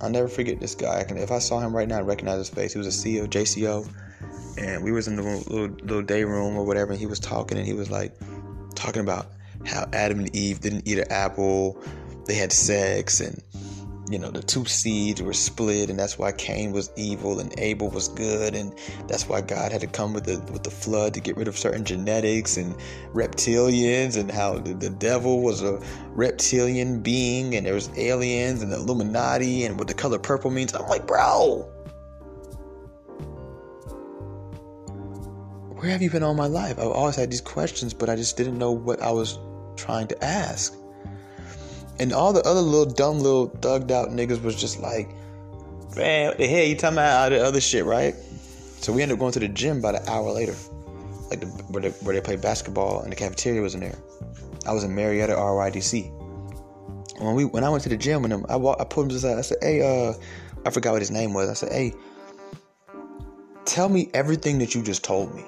I'll never forget this guy. I can, if I saw him right now, I'd recognize his face. He was a CEO, JCO, and we was in the little, little day room or whatever, and he was talking, and he was like talking about how Adam and Eve didn't eat an apple, they had sex, and you know the two seeds were split and that's why Cain was evil and Abel was good and that's why God had to come with the with the flood to get rid of certain genetics and reptilians and how the, the devil was a reptilian being and there was aliens and the Illuminati and what the color purple means. I'm like bro where have you been all my life I've always had these questions but I just didn't know what I was trying to ask and all the other little dumb little thugged out niggas was just like, man, what the hell you talking about all the other shit, right? So we ended up going to the gym about an hour later, like the, where, they, where they play basketball and the cafeteria was in there. I was in Marietta RYDC. When we when I went to the gym with him, I walked, I pulled him aside. I said, "Hey, uh, I forgot what his name was." I said, "Hey, tell me everything that you just told me,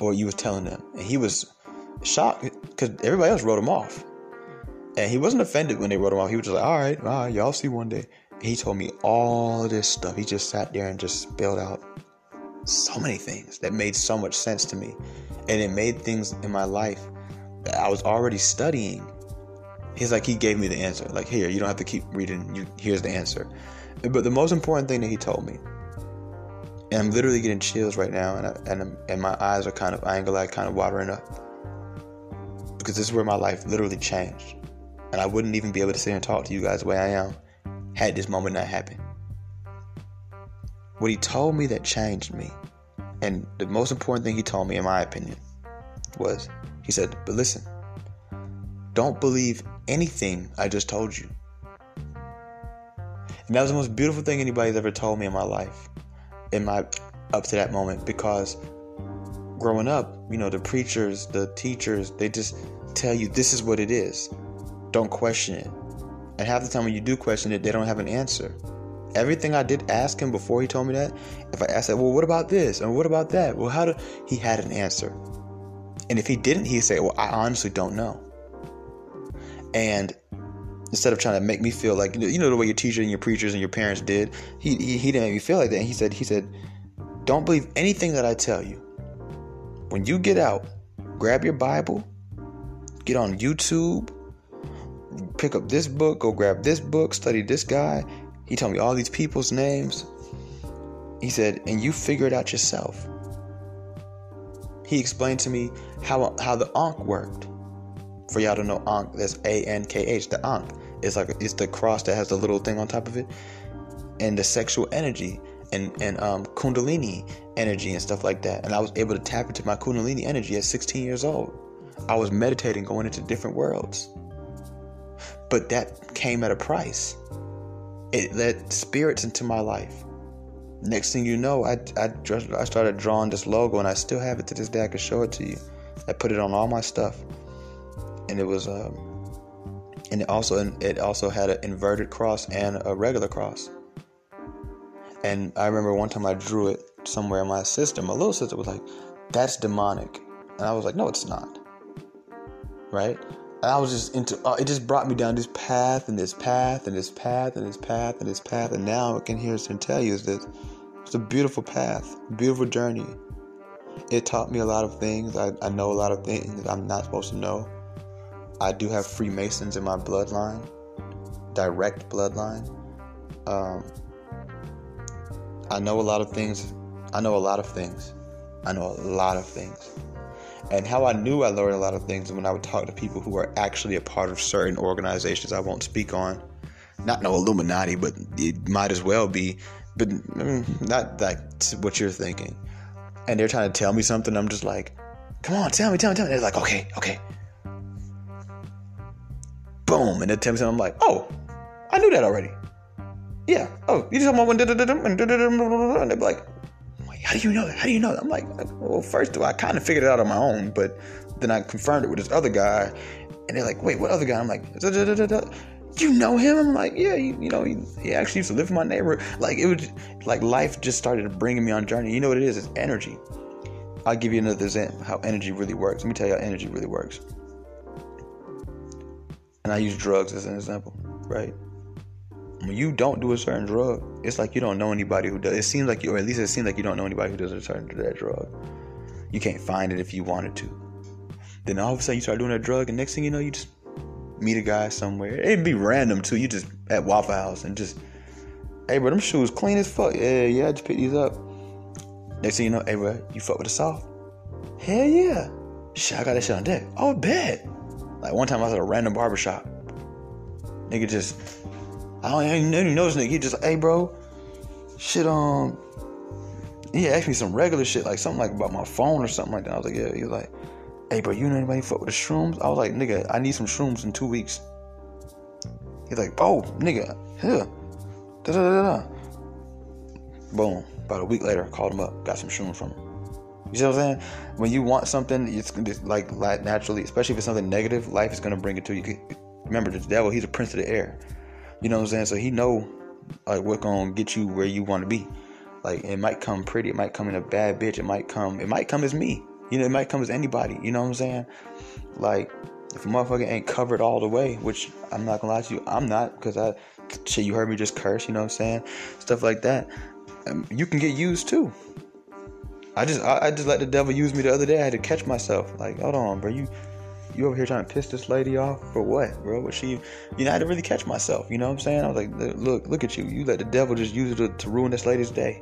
or you was telling them." And he was shocked because everybody else wrote him off. And he wasn't offended when they wrote him off. He was just like, all right, all right, y'all see one day. And he told me all this stuff. He just sat there and just spelled out so many things that made so much sense to me. And it made things in my life that I was already studying. He's like, he gave me the answer. Like, here, you don't have to keep reading. You, here's the answer. But the most important thing that he told me, and I'm literally getting chills right now, and I, and, and my eyes are kind of, I lie, kind of watering up. Because this is where my life literally changed and I wouldn't even be able to sit and talk to you guys the way I am had this moment not happened. What he told me that changed me, and the most important thing he told me, in my opinion, was he said, But listen, don't believe anything I just told you. And that was the most beautiful thing anybody's ever told me in my life, in my up to that moment, because growing up, you know, the preachers, the teachers, they just tell you this is what it is. Don't question it. And half the time when you do question it, they don't have an answer. Everything I did ask him before he told me that, if I asked that, well, what about this? And what about that? Well, how do he had an answer. And if he didn't, he'd say, Well, I honestly don't know. And instead of trying to make me feel like you know the way your teacher and your preachers and your parents did. He he, he didn't make me feel like that. And he said he said, don't believe anything that I tell you. When you get out, grab your Bible, get on YouTube, pick up this book, go grab this book, study this guy. He told me all these people's names. He said, and you figure it out yourself. He explained to me how how the Ankh worked. For y'all to know Ankh, that's A N K H. The Ankh is like it's the cross that has the little thing on top of it, and the sexual energy and and um, Kundalini energy and stuff like that. And I was able to tap into my Kundalini energy at 16 years old. I was meditating, going into different worlds. But that came at a price. It led spirits into my life. Next thing you know, I, I, I started drawing this logo, and I still have it to this day. I can show it to you. I put it on all my stuff, and it was, um, and it also it also had an inverted cross and a regular cross. And I remember one time I drew it somewhere in my sister. My little sister was like, "That's demonic," and I was like, "No, it's not." Right? And I was just into. Uh, it just brought me down this path and this path and this path and this path and this path. And now I can hear and tell you is that it's a beautiful path, beautiful journey. It taught me a lot of things. I, I know a lot of things I'm not supposed to know. I do have Freemasons in my bloodline, direct bloodline. Um, I know a lot of things. I know a lot of things. I know a lot of things. And how I knew I learned a lot of things when I would talk to people who are actually a part of certain organizations I won't speak on. Not no Illuminati, but it might as well be. But mm, not like what you're thinking. And they're trying to tell me something. I'm just like, come on, tell me, tell me, tell me. They're like, okay, okay. Boom. And they tell me. I'm like, oh, I knew that already. Yeah. Oh, you just talking about when and they're like, how do you know that? How do you know that? I'm like, well, first of all, I kind of figured it out on my own, but then I confirmed it with this other guy, and they're like, wait, what other guy? I'm like, you know him? I'm like, yeah, you, you know, he, he, actually used to live in my neighborhood. Like it was, like life just started bringing me on journey. You know what it is? It's energy. I'll give you another example how energy really works. Let me tell you how energy really works. And I use drugs as an example, right? when you don't do a certain drug, it's like you don't know anybody who does. It seems like you, or at least it seems like you don't know anybody who does a certain that drug. You can't find it if you wanted to. Then all of a sudden you start doing that drug, and next thing you know, you just meet a guy somewhere. It'd be random too. You just at Waffle House and just, hey bro, them shoes clean as fuck. Yeah, yeah, I just picked these up. Next thing you know, hey bro, you fuck with the soft? Hell yeah. Shit, I got that shit on deck. Oh, bet. Like one time I was at a random barbershop. Nigga just I don't even know this nigga. He just hey, bro, shit, um, he asked me some regular shit, like something like about my phone or something like that. I was like, yeah. He was like, hey, bro, you know anybody fuck with the shrooms? I was like, nigga, I need some shrooms in two weeks. He's like, oh, nigga, here. Da da da da. Boom. About a week later, I called him up, got some shrooms from him. You see what I'm saying? When you want something, it's just like naturally, especially if it's something negative, life is gonna bring it to you. Remember, the devil, he's a prince of the air. You know what I'm saying? So he know like what's gonna get you where you want to be. Like it might come pretty, it might come in a bad bitch, it might come, it might come as me. You know, it might come as anybody. You know what I'm saying? Like if a motherfucker ain't covered all the way, which I'm not gonna lie to you, I'm not, because I shit, you heard me just curse. You know what I'm saying? Stuff like that. Um, you can get used too. I just I, I just let the devil use me the other day. I had to catch myself. Like, hold on, bro, you you over here trying to piss this lady off for what, bro? Was she, you know, I had to really catch myself. You know what I'm saying? I was like, look, look at you. You let the devil just use it to, to ruin this lady's day.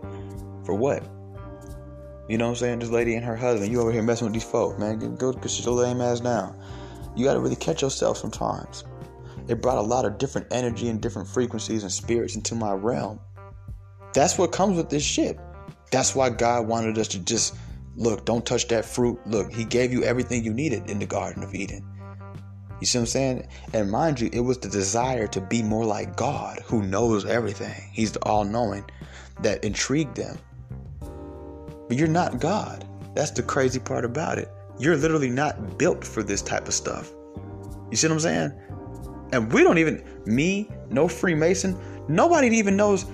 For what? You know what I'm saying? This lady and her husband, you over here messing with these folks, man. Go, sit your lame ass down. You got to really catch yourself sometimes. It brought a lot of different energy and different frequencies and spirits into my realm. That's what comes with this shit. That's why God wanted us to just Look, don't touch that fruit. Look, he gave you everything you needed in the Garden of Eden. You see what I'm saying? And mind you, it was the desire to be more like God, who knows everything. He's the all knowing, that intrigued them. But you're not God. That's the crazy part about it. You're literally not built for this type of stuff. You see what I'm saying? And we don't even, me, no Freemason, nobody even knows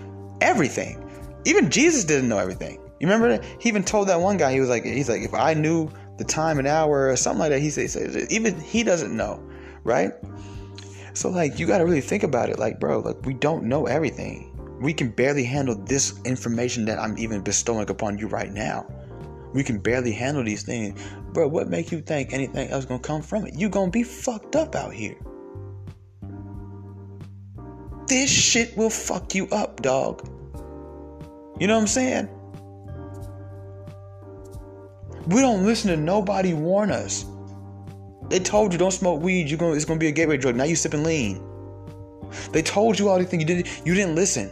everything. Even Jesus didn't know everything. You remember that? He even told that one guy, he was like, he's like, if I knew the time and hour or something like that, he said, even he doesn't know, right? So like you gotta really think about it, like, bro, like we don't know everything. We can barely handle this information that I'm even bestowing upon you right now. We can barely handle these things. Bro, what make you think anything else gonna come from it? You gonna be fucked up out here. This shit will fuck you up, dog. You know what I'm saying? We don't listen to nobody warn us. They told you don't smoke weed. You're going. It's to be a gateway drug. Now you sipping lean. They told you all these things. You didn't. You didn't listen.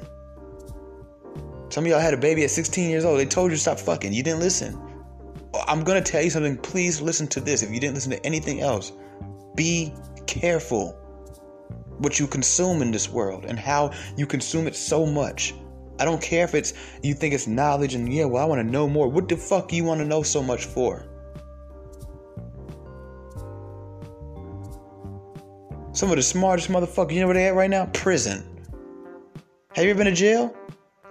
Some of y'all had a baby at 16 years old. They told you to stop fucking. You didn't listen. I'm gonna tell you something. Please listen to this. If you didn't listen to anything else, be careful what you consume in this world and how you consume it so much. I don't care if it's you think it's knowledge and yeah, well, I want to know more. What the fuck you want to know so much for? Some of the smartest motherfuckers, you know where they at right now? Prison. Have you ever been to jail?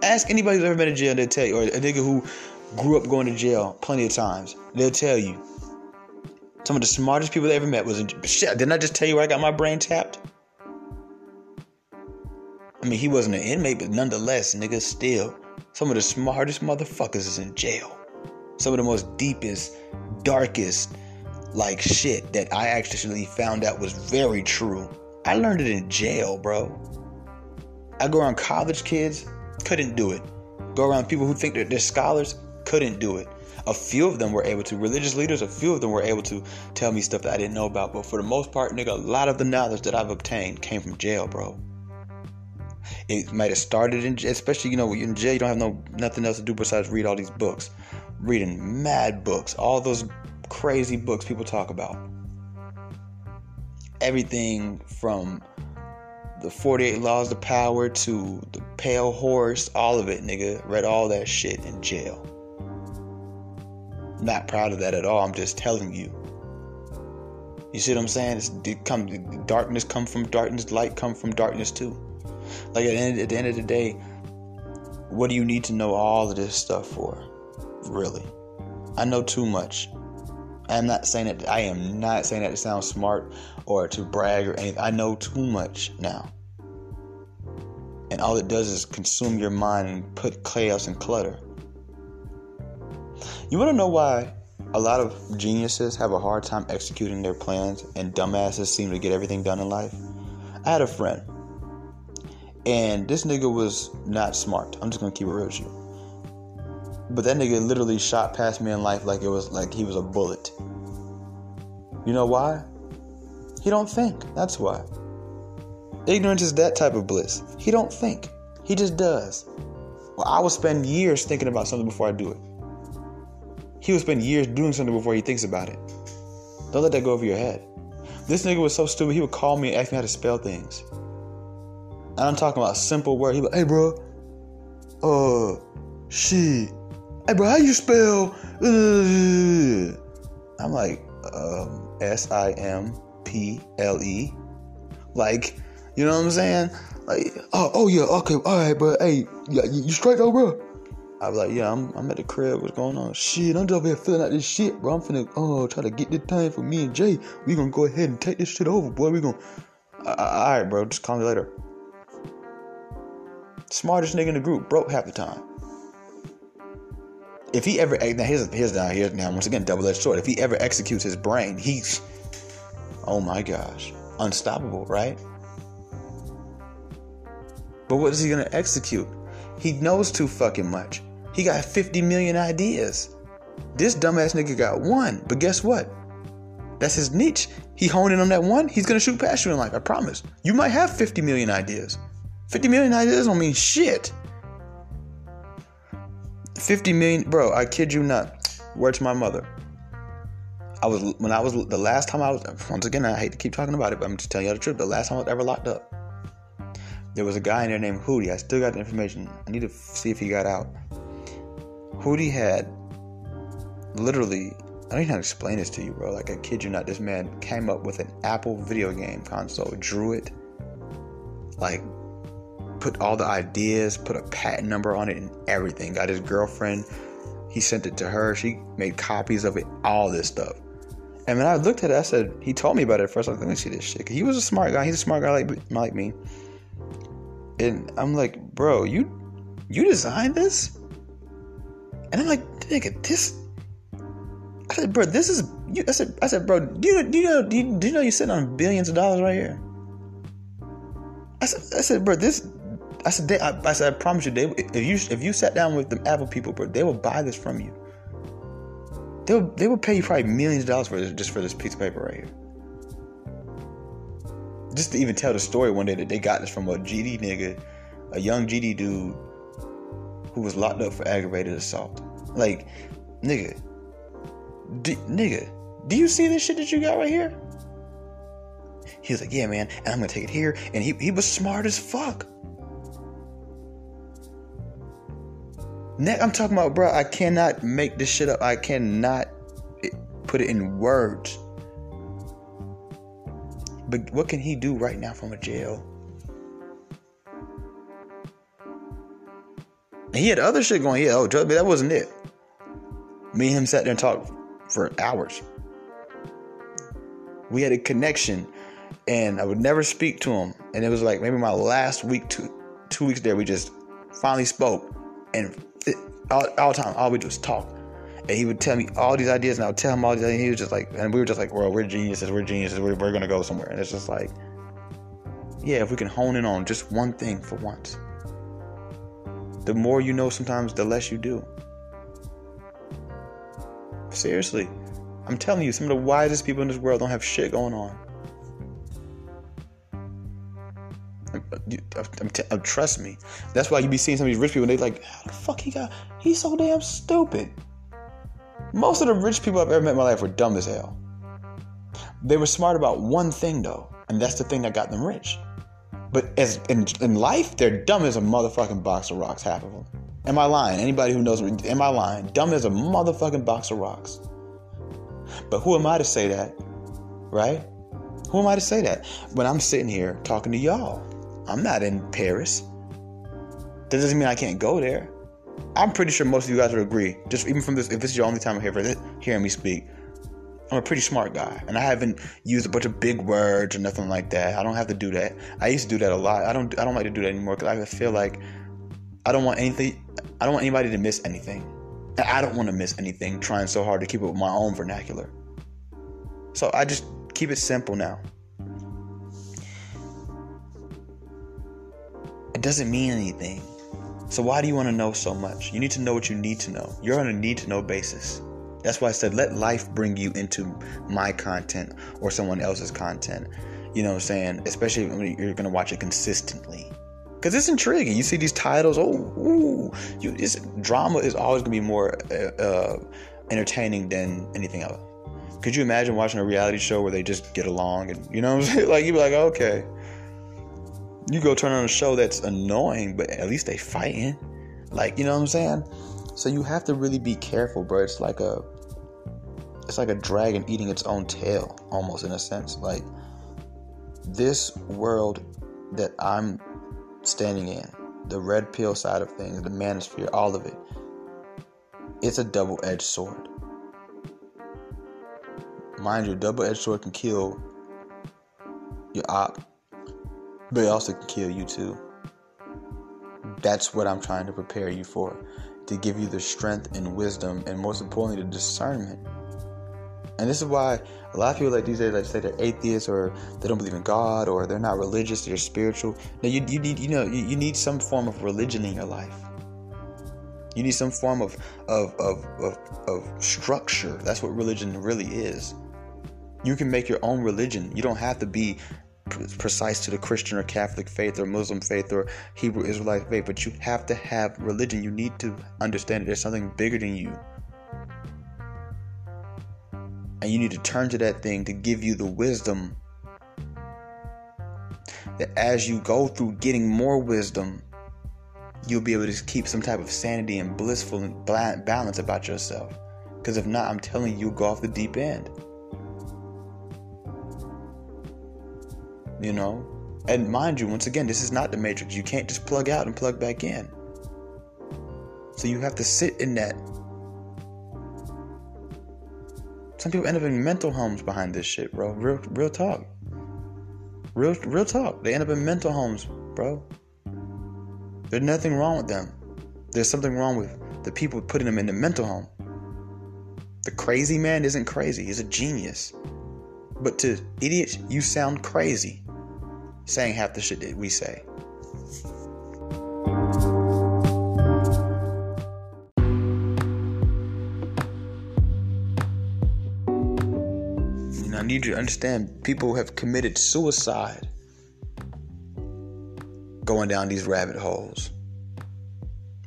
Ask anybody who's ever been to jail, they'll tell you. Or a nigga who grew up going to jail plenty of times, they'll tell you. Some of the smartest people they ever met was in shit. Didn't I just tell you where I got my brain tapped? I mean, he wasn't an inmate, but nonetheless, nigga, still, some of the smartest motherfuckers is in jail. Some of the most deepest, darkest, like shit that I actually found out was very true. I learned it in jail, bro. I go around college kids, couldn't do it. Go around people who think that they're scholars, couldn't do it. A few of them were able to. Religious leaders, a few of them were able to tell me stuff that I didn't know about. But for the most part, nigga, a lot of the knowledge that I've obtained came from jail, bro. It might have started in, especially you know, you're in jail, you don't have no nothing else to do besides read all these books, reading mad books, all those crazy books people talk about. Everything from the 48 Laws of Power to the Pale Horse, all of it, nigga. Read all that shit in jail. Not proud of that at all. I'm just telling you. You see what I'm saying? It's, it come, darkness come from darkness, light come from darkness too. Like at the, end, at the end of the day, what do you need to know all of this stuff for? Really? I know too much. I'm not saying that I am not saying that to sound smart or to brag or anything. I know too much now. And all it does is consume your mind and put chaos and clutter. You want to know why a lot of geniuses have a hard time executing their plans and dumbasses seem to get everything done in life? I had a friend and this nigga was not smart. I'm just gonna keep it real with you. But that nigga literally shot past me in life like it was like he was a bullet. You know why? He don't think. That's why. Ignorance is that type of bliss. He don't think. He just does. Well, I will spend years thinking about something before I do it. He will spend years doing something before he thinks about it. Don't let that go over your head. This nigga was so stupid, he would call me and ask me how to spell things. And I'm talking about simple word. He like, hey bro, uh, shit. Hey bro, how you spell? I'm like, um, S I M P L E. Like, you know what I'm saying? Like, oh, oh yeah, okay, all right, bro. Hey, you, you straight though, bro? I was like, yeah, I'm, I'm at the crib. What's going on? Shit, I'm just over here filling out this shit, bro. I'm finna, oh, try to get this time for me and Jay. We gonna go ahead and take this shit over, boy. We gonna, all right, bro. Just call me later. Smartest nigga in the group, broke half the time. If he ever now here's here's now here's now once again double edged sword. If he ever executes his brain, he's oh my gosh, unstoppable, right? But what is he gonna execute? He knows too fucking much. He got 50 million ideas. This dumbass nigga got one, but guess what? That's his niche. He honed in on that one. He's gonna shoot past you in life. I promise. You might have 50 million ideas. 50 million ideas don't mean shit. 50 million, bro, I kid you not. Word to my mother. I was, when I was, the last time I was, once again, I hate to keep talking about it, but I'm just telling you the truth. The last time I was ever locked up, there was a guy in there named Hootie. I still got the information. I need to see if he got out. Hootie had literally, I don't even know how to explain this to you, bro. Like, I kid you not, this man came up with an Apple video game console, drew it, like, put all the ideas, put a patent number on it and everything. Got his girlfriend, he sent it to her. She made copies of it, all this stuff. And when I looked at it, I said, he told me about it first. I was like, let me see this shit. He was a smart guy. He's a smart guy like like me. And I'm like, bro, you you designed this? And I'm like, nigga, this. I said, bro, this is. You, I said, I said, bro, do you, do you know do you, do you know you're sitting on billions of dollars right here? I said, I said, bro, this. I said, they, I, I said, I promise you, they, if you if you sat down with the Apple people, bro, they will buy this from you. They will they will pay you probably millions of dollars for this just for this piece of paper right here. Just to even tell the story one day that they got this from a GD nigga, a young GD dude who was locked up for aggravated assault. Like, nigga, d- nigga, do you see this shit that you got right here? He was like, yeah, man, and I'm gonna take it here. And he, he was smart as fuck. Next, I'm talking about, bro, I cannot make this shit up. I cannot put it in words. But what can he do right now from a jail? He had other shit going. Yeah, oh, trust me, that wasn't it. Me and him sat there and talked for hours. We had a connection, and I would never speak to him. And it was like maybe my last week, two two weeks there, we just finally spoke, and all, all the time, all we do was talk. And he would tell me all these ideas, and I would tell him all these. Ideas, and he was just like, and we were just like, well, we're geniuses, we're geniuses, we're, we're gonna go somewhere. And it's just like, yeah, if we can hone in on just one thing for once. The more you know, sometimes the less you do. Seriously, I'm telling you, some of the wisest people in this world don't have shit going on. Uh, uh, trust me. That's why you be seeing some of these rich people. They like, how the fuck he got? He's so damn stupid. Most of the rich people I've ever met in my life were dumb as hell. They were smart about one thing though, and that's the thing that got them rich. But as in, in life, they're dumb as a motherfucking box of rocks. Half of them. Am I lying? Anybody who knows me, am I lying? Dumb as a motherfucking box of rocks. But who am I to say that? Right? Who am I to say that? When I'm sitting here talking to y'all, I'm not in Paris. That doesn't mean I can't go there. I'm pretty sure most of you guys would agree. Just even from this, if this is your only time here for this, hearing me speak, I'm a pretty smart guy, and I haven't used a bunch of big words or nothing like that. I don't have to do that. I used to do that a lot. I don't. I don't like to do that anymore because I feel like I don't want anything. I don't want anybody to miss anything. And I don't want to miss anything. Trying so hard to keep it with my own vernacular. So I just keep it simple now. It doesn't mean anything. So why do you want to know so much? You need to know what you need to know. You're on a need to know basis. That's why I said let life bring you into my content or someone else's content. You know what I'm saying? Especially when you're gonna watch it consistently. Cause it's intriguing. You see these titles. Oh, ooh, you, it's, drama is always gonna be more uh, uh, entertaining than anything else. Could you imagine watching a reality show where they just get along and you know what I'm saying? Like you'd be like, okay, you go turn on a show that's annoying, but at least they fighting. Like, you know what I'm saying? So you have to really be careful, bro. It's like a it's like a dragon eating its own tail, almost in a sense. Like this world that I'm standing in, the red pill side of things, the manosphere, all of it, it's a double-edged sword. Mind you, double-edged sword can kill your op but it also can kill you too. That's what I'm trying to prepare you for to give you the strength and wisdom, and most importantly, the discernment. And this is why a lot of people like these days like say they're atheists or they don't believe in God or they're not religious, they're spiritual. Now you, you need you know you, you need some form of religion in your life. You need some form of of, of of of structure. That's what religion really is. You can make your own religion. You don't have to be precise to the Christian or Catholic faith or Muslim faith or Hebrew Israelite faith, but you have to have religion. You need to understand that there's something bigger than you. And you need to turn to that thing to give you the wisdom that as you go through getting more wisdom, you'll be able to keep some type of sanity and blissful and balance about yourself. Because if not, I'm telling you, you'll go off the deep end. You know? And mind you, once again, this is not the matrix. You can't just plug out and plug back in. So you have to sit in that. Some people end up in mental homes behind this shit, bro. Real, real talk. Real, real talk. They end up in mental homes, bro. There's nothing wrong with them. There's something wrong with the people putting them in the mental home. The crazy man isn't crazy. He's a genius. But to idiots, you sound crazy saying half the shit that we say. And I need you to understand people have committed suicide going down these rabbit holes.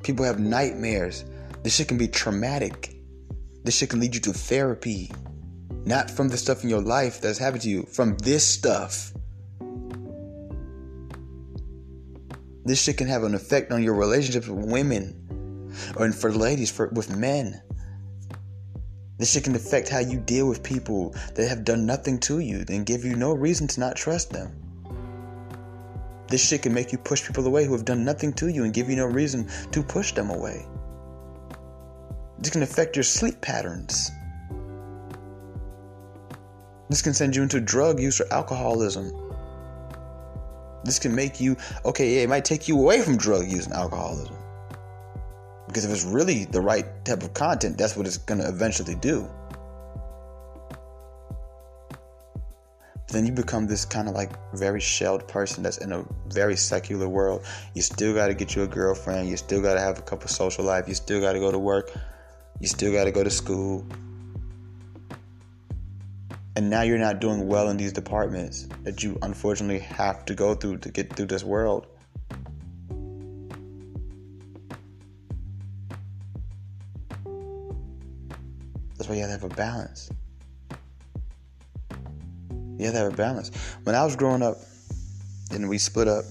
People have nightmares. This shit can be traumatic. This shit can lead you to therapy. Not from the stuff in your life that's happened to you, from this stuff. This shit can have an effect on your relationships with women or for ladies, for with men. This shit can affect how you deal with people that have done nothing to you and give you no reason to not trust them. This shit can make you push people away who have done nothing to you and give you no reason to push them away. This can affect your sleep patterns. This can send you into drug use or alcoholism. This can make you, okay, yeah, it might take you away from drug use and alcoholism. Because if it's really the right type of content, that's what it's going to eventually do. Then you become this kind of like very shelled person that's in a very secular world. You still got to get you a girlfriend. You still got to have a couple social life. You still got to go to work. You still got to go to school. And now you're not doing well in these departments that you unfortunately have to go through to get through this world. That's why you have to have a balance. You have to have a balance. When I was growing up and we split up,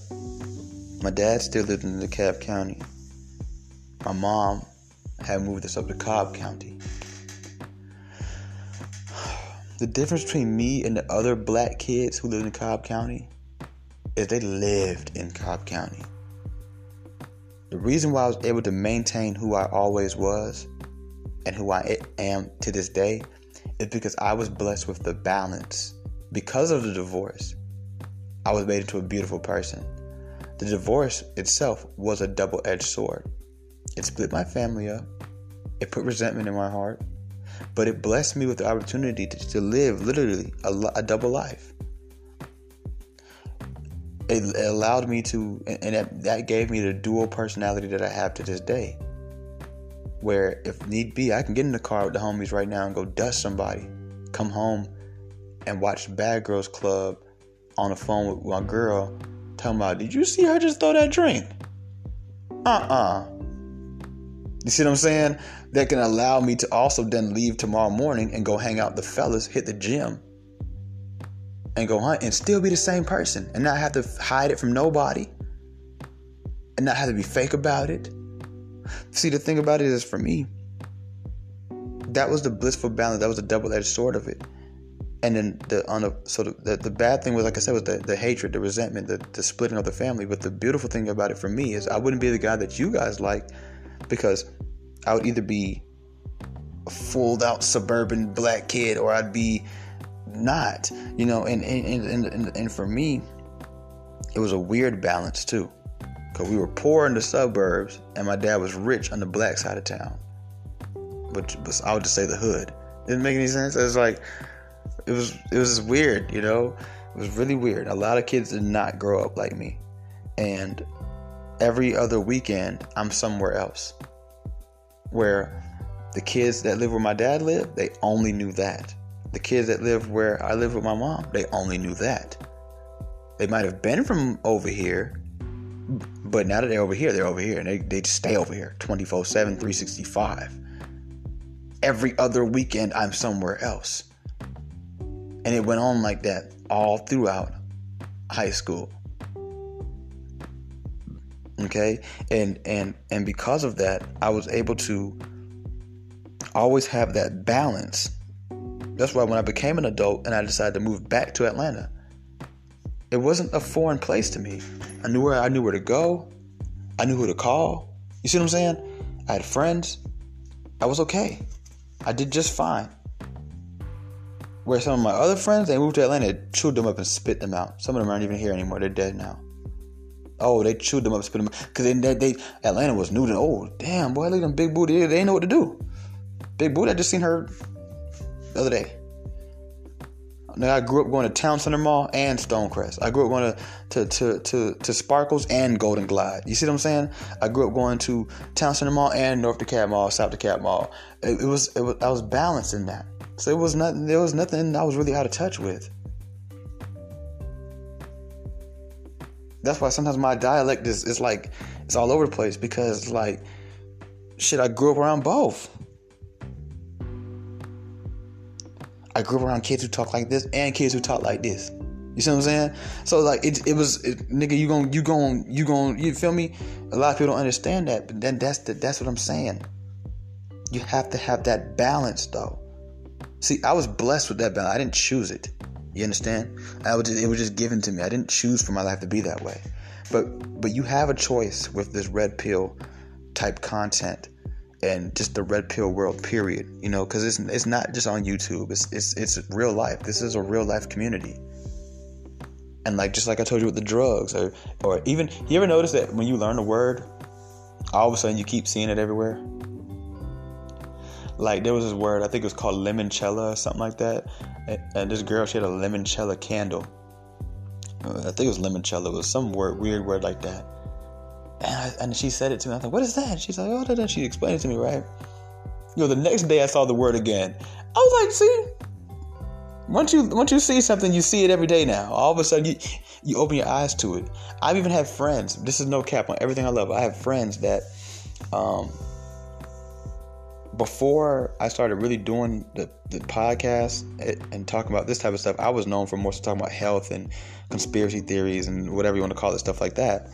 my dad still lived in DeKalb County. My mom had moved us up to Cobb County. The difference between me and the other black kids who lived in Cobb County is they lived in Cobb County. The reason why I was able to maintain who I always was and who I am to this day is because I was blessed with the balance. Because of the divorce, I was made into a beautiful person. The divorce itself was a double edged sword. It split my family up, it put resentment in my heart, but it blessed me with the opportunity to, to live literally a, a, double life. It, it allowed me to, and that, that gave me the dual personality that I have to this day. Where, if need be, I can get in the car with the homies right now and go dust somebody, come home and watch Bad Girls Club on the phone with my girl, talking about, Did you see her just throw that drink? Uh uh-uh. uh you see what I'm saying? That can allow me to also then leave tomorrow morning and go hang out the fellas, hit the gym, and go hunt and still be the same person and not have to hide it from nobody and not have to be fake about it. See, the thing about it is for me, that was the blissful balance. That was the double-edged sword of it. And then the on the so the, the, the, bad thing was like I said was the, the hatred, the resentment, the, the splitting of the family. But the beautiful thing about it for me is I wouldn't be the guy that you guys like because I would either be a fooled out suburban black kid or I'd be not, you know, and and, and, and, and for me, it was a weird balance too. Cause we were poor in the suburbs and my dad was rich on the black side of town. But, but I would just say the hood. Didn't make any sense. It was like it was it was weird, you know? It was really weird. A lot of kids did not grow up like me. And every other weekend I'm somewhere else where the kids that live where my dad lived, they only knew that. The kids that live where I live with my mom, they only knew that. They might have been from over here, but now that they're over here, they're over here and they, they just stay over here 24 7, 365. Every other weekend, I'm somewhere else. And it went on like that all throughout high school okay and and and because of that i was able to always have that balance. That's why when i became an adult and i decided to move back to atlanta it wasn't a foreign place to me. I knew where i knew where to go. I knew who to call. You see what i'm saying? I had friends. I was okay. I did just fine. Where some of my other friends, they moved to Atlanta, chewed them up and spit them out. Some of them aren't even here anymore. They're dead now. Oh, they chewed them up, spit them out. Cause they, they, Atlanta was new to oh damn boy, look at them big booty. They didn't know what to do. Big booty. I just seen her the other day. Now, I grew up going to Town Center Mall and Stonecrest. I grew up going to, to, to, to, to Sparkles and Golden Glide. You see what I'm saying? I grew up going to Town Center Mall and North DeKalb Mall, South DeKalb Mall. It, it, was, it was I was balanced in that. So it was nothing. There was nothing I was really out of touch with. That's why sometimes my dialect is, is like it's all over the place because like shit. I grew up around both. I grew up around kids who talk like this and kids who talk like this. You see what I'm saying? So like it, it was it, nigga, you gon' you gon' you gon' you feel me? A lot of people don't understand that, but then that's the, that's what I'm saying. You have to have that balance though. See, I was blessed with that balance. I didn't choose it. You understand? I was just, it was just given to me. I didn't choose for my life to be that way. But but you have a choice with this red pill type content and just the red pill world period you know because it's, it's not just on youtube it's, it's it's real life this is a real life community and like just like i told you with the drugs or or even you ever notice that when you learn a word all of a sudden you keep seeing it everywhere like there was this word i think it was called limoncello or something like that and, this girl she had a limoncello candle i think it was limoncello it was some word weird word like that and, I, and she said it to me. I thought, what is that? She's like, oh, da. she explained it to me, right? You know, the next day I saw the word again. I was like, see, once you once you see something, you see it every day now. All of a sudden, you you open your eyes to it. I've even had friends. This is no cap on everything I love. I have friends that, um, before I started really doing the, the podcast and talking about this type of stuff, I was known for more so talking about health and conspiracy theories and whatever you want to call it, stuff like that.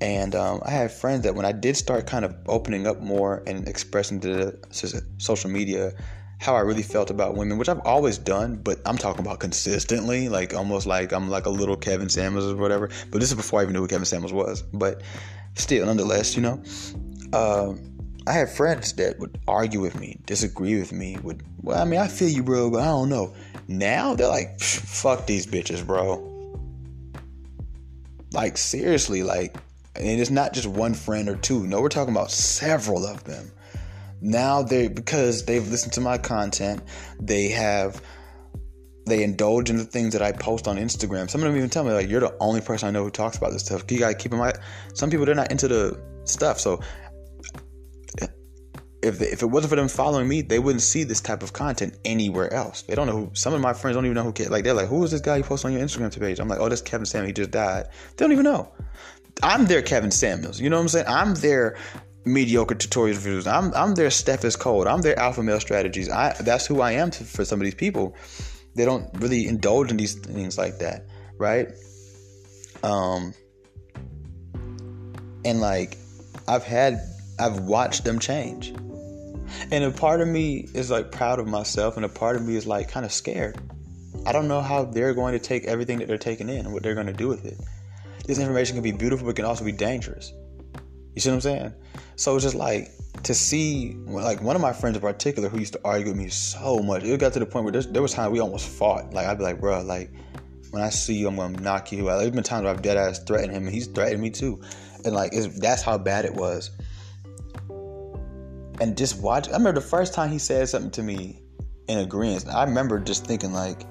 And um, I had friends that when I did start kind of opening up more and expressing to social media how I really felt about women, which I've always done, but I'm talking about consistently, like almost like I'm like a little Kevin Samuels or whatever. But this is before I even knew who Kevin Samuels was. But still, nonetheless, you know, uh, I had friends that would argue with me, disagree with me. Would well, I mean, I feel you, bro, but I don't know. Now they're like, fuck these bitches, bro. Like seriously, like and it's not just one friend or two. No, we're talking about several of them. Now they because they've listened to my content, they have they indulge in the things that I post on Instagram. Some of them even tell me like you're the only person I know who talks about this stuff. You gotta keep in mind some people they're not into the stuff. So if if it wasn't for them following me, they wouldn't see this type of content anywhere else. They don't know who. Some of my friends don't even know who. Like they're like, who is this guy you post on your Instagram page? I'm like, oh, that's Kevin Sam. He just died. They don't even know. I'm their Kevin Samuels. You know what I'm saying? I'm their mediocre tutorials reviews. I'm I'm their Steph is cold. I'm their alpha male strategies. I that's who I am to, for some of these people. They don't really indulge in these things like that, right? Um, and like I've had I've watched them change. And a part of me is like proud of myself, and a part of me is like kind of scared. I don't know how they're going to take everything that they're taking in and what they're going to do with it this information can be beautiful, but can also be dangerous. You see what I'm saying? So it's just like to see, like one of my friends in particular who used to argue with me so much. It got to the point where there was time we almost fought. Like I'd be like, bro, like when I see you, I'm gonna knock you out. There's been times where I've dead ass threatened him, and he's threatened me too. And like that's how bad it was. And just watch. I remember the first time he said something to me in agreement. I remember just thinking like,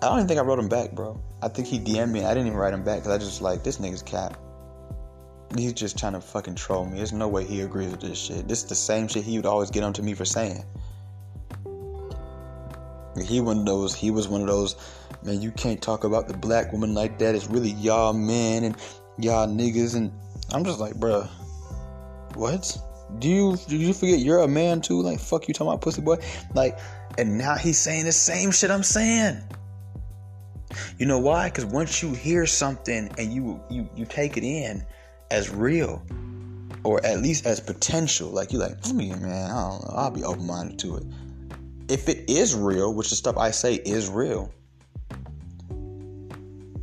I don't even think I wrote him back, bro. I think he DM'd me. I didn't even write him back because I just like this nigga's cap. He's just trying to fucking troll me. There's no way he agrees with this shit. This is the same shit he would always get onto me for saying. He one of those. He was one of those. Man, you can't talk about the black woman like that. It's really y'all men and y'all niggas. And I'm just like, bruh, what? Do you do you forget you're a man too? Like fuck you talking about pussy boy? Like, and now he's saying the same shit I'm saying. You know why? Because once you hear something and you you you take it in as real, or at least as potential, like you're like, I mean, man, I don't know, I'll be open minded to it. If it is real, which the stuff I say is real,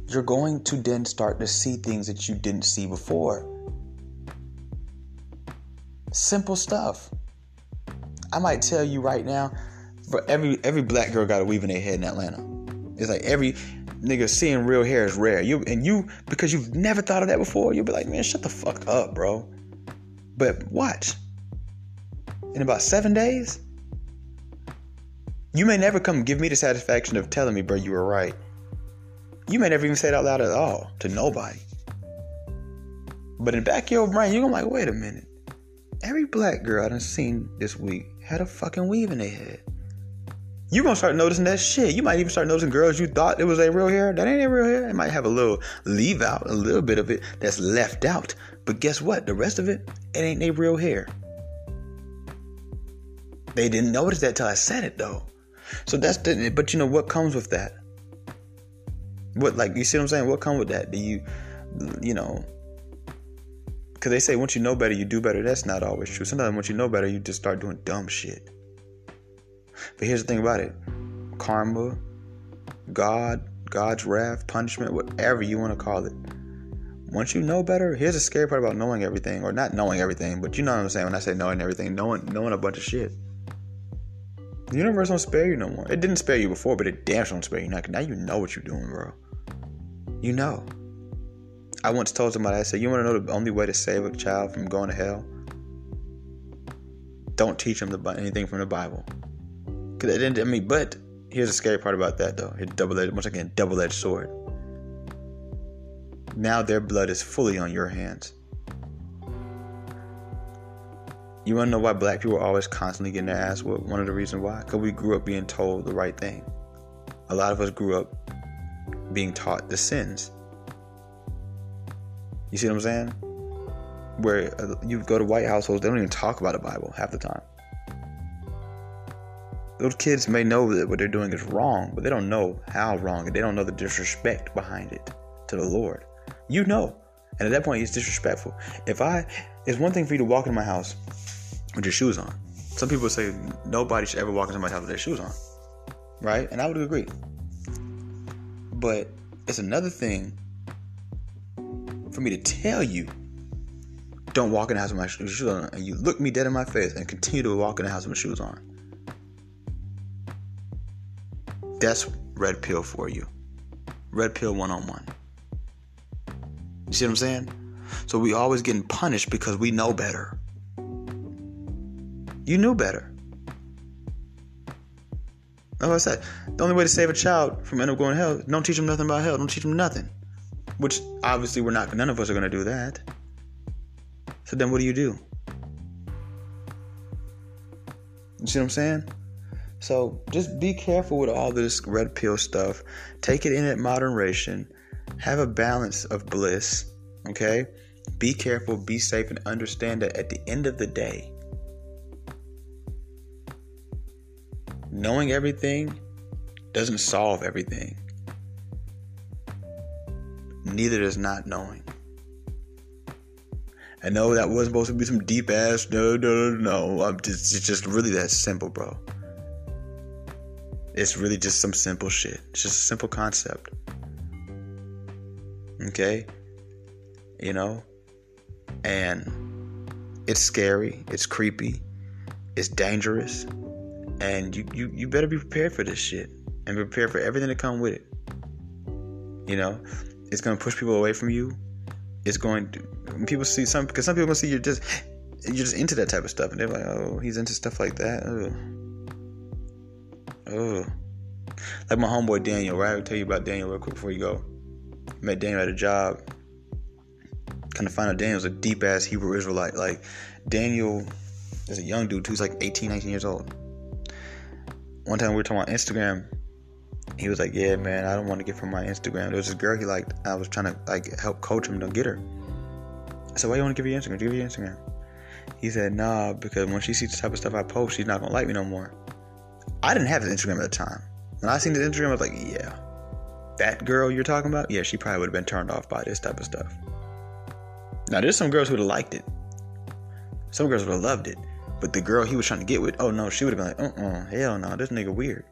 you're going to then start to see things that you didn't see before. Simple stuff. I might tell you right now, But every every black girl got a weave in their head in Atlanta. It's like every nigga seeing real hair is rare. You and you because you've never thought of that before. You'll be like, man, shut the fuck up, bro. But watch. In about seven days, you may never come give me the satisfaction of telling me, bro, you were right. You may never even say it out loud at all to nobody. But in the back of your brain, you're gonna like, wait a minute. Every black girl I done seen this week had a fucking weave in their head. You gonna start noticing that shit. You might even start noticing girls you thought it was a real hair. That ain't a real hair. It might have a little leave out, a little bit of it that's left out. But guess what? The rest of it, it ain't a real hair. They didn't notice that till I said it though. So that's the but you know what comes with that? What like you see what I'm saying? What comes with that? Do you you know because they say once you know better, you do better. That's not always true. Sometimes once you know better, you just start doing dumb shit. But here's the thing about it karma, God, God's wrath, punishment, whatever you want to call it. Once you know better, here's the scary part about knowing everything, or not knowing everything, but you know what I'm saying when I say knowing everything, knowing knowing a bunch of shit. The universe don't spare you no more. It didn't spare you before, but it damn sure don't spare you now. Now you know what you're doing, bro. You know. I once told somebody, I said, You want to know the only way to save a child from going to hell? Don't teach them the, anything from the Bible. Cause it didn't, I mean, but here's the scary part about that though. It's double edged, once again, double edged sword. Now their blood is fully on your hands. You wanna know why black people are always constantly getting their ass whooped? One of the reasons why? Because we grew up being told the right thing. A lot of us grew up being taught the sins. You see what I'm saying? Where uh, you go to white households, they don't even talk about the Bible half the time. Those kids may know that what they're doing is wrong, but they don't know how wrong, and they don't know the disrespect behind it to the Lord. You know, and at that point, it's disrespectful. If I, it's one thing for you to walk into my house with your shoes on. Some people say nobody should ever walk into my house with their shoes on, right? And I would agree. But it's another thing for me to tell you, don't walk in the house with my shoes on, and you look me dead in my face and continue to walk in the house with my shoes on. That's red pill for you. Red pill one on one. You see what I'm saying? So we always getting punished because we know better. You knew better. Like I said, the only way to save a child from end up going to hell, don't teach them nothing about hell. Don't teach them nothing. Which obviously we're not. None of us are going to do that. So then, what do you do? You see what I'm saying? So just be careful with all this red pill stuff. Take it in at moderation. Have a balance of bliss. Okay? Be careful, be safe, and understand that at the end of the day, knowing everything doesn't solve everything. Neither does not knowing. I know that wasn't supposed to be some deep ass. No, no, no, no. I'm just, it's just really that simple, bro. It's really just some simple shit. It's just a simple concept. Okay? You know? And it's scary, it's creepy, it's dangerous, and you, you, you better be prepared for this shit and prepare for everything to come with it. You know? It's gonna push people away from you. It's going to people see some because some people gonna see you're just you're just into that type of stuff, and they're like, oh, he's into stuff like that. Oh, oh. Like my homeboy Daniel, right? I'll tell you about Daniel real quick before you go. Met Daniel at a job. Kind of find out Daniel's a deep ass Hebrew Israelite. Like Daniel is a young dude too. who's like 18, 19 years old. One time we were talking about Instagram he was like, "Yeah, man, I don't want to get from my Instagram." There was this girl he liked. I was trying to like help coach him to get her. I said, "Why you want to give you Instagram? Give you Instagram." He said, "Nah, because when she sees the type of stuff I post, she's not gonna like me no more." I didn't have his Instagram at the time. When I seen his Instagram, I was like, "Yeah, that girl you're talking about, yeah, she probably would have been turned off by this type of stuff." Now, there's some girls who would have liked it. Some girls would have loved it. But the girl he was trying to get with, oh no, she would have been like, uh uh hell no, this nigga weird.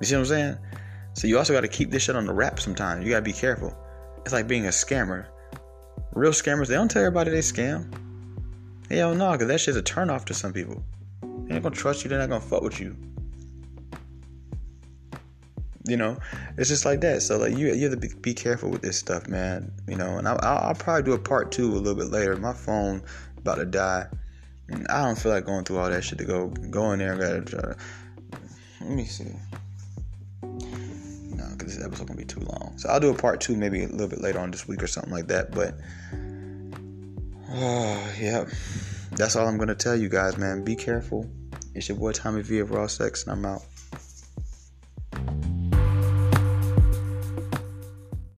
You see what I'm saying? So you also got to keep this shit on the wrap sometimes. You got to be careful. It's like being a scammer. Real scammers, they don't tell everybody they scam. Hell no, because that shit's a turnoff to some people. They're not gonna trust you. They're not gonna fuck with you. You know, it's just like that. So like you, you have to be, be careful with this stuff, man. You know, and I, I'll, I'll probably do a part two a little bit later. My phone about to die. I don't feel like going through all that shit to go go in there and gotta try to. Let me see because this episode gonna be too long. So I'll do a part two maybe a little bit later on this week or something like that. But oh yeah, that's all I'm gonna tell you guys, man. Be careful. It's your boy Tommy V of Raw Sex, and I'm out.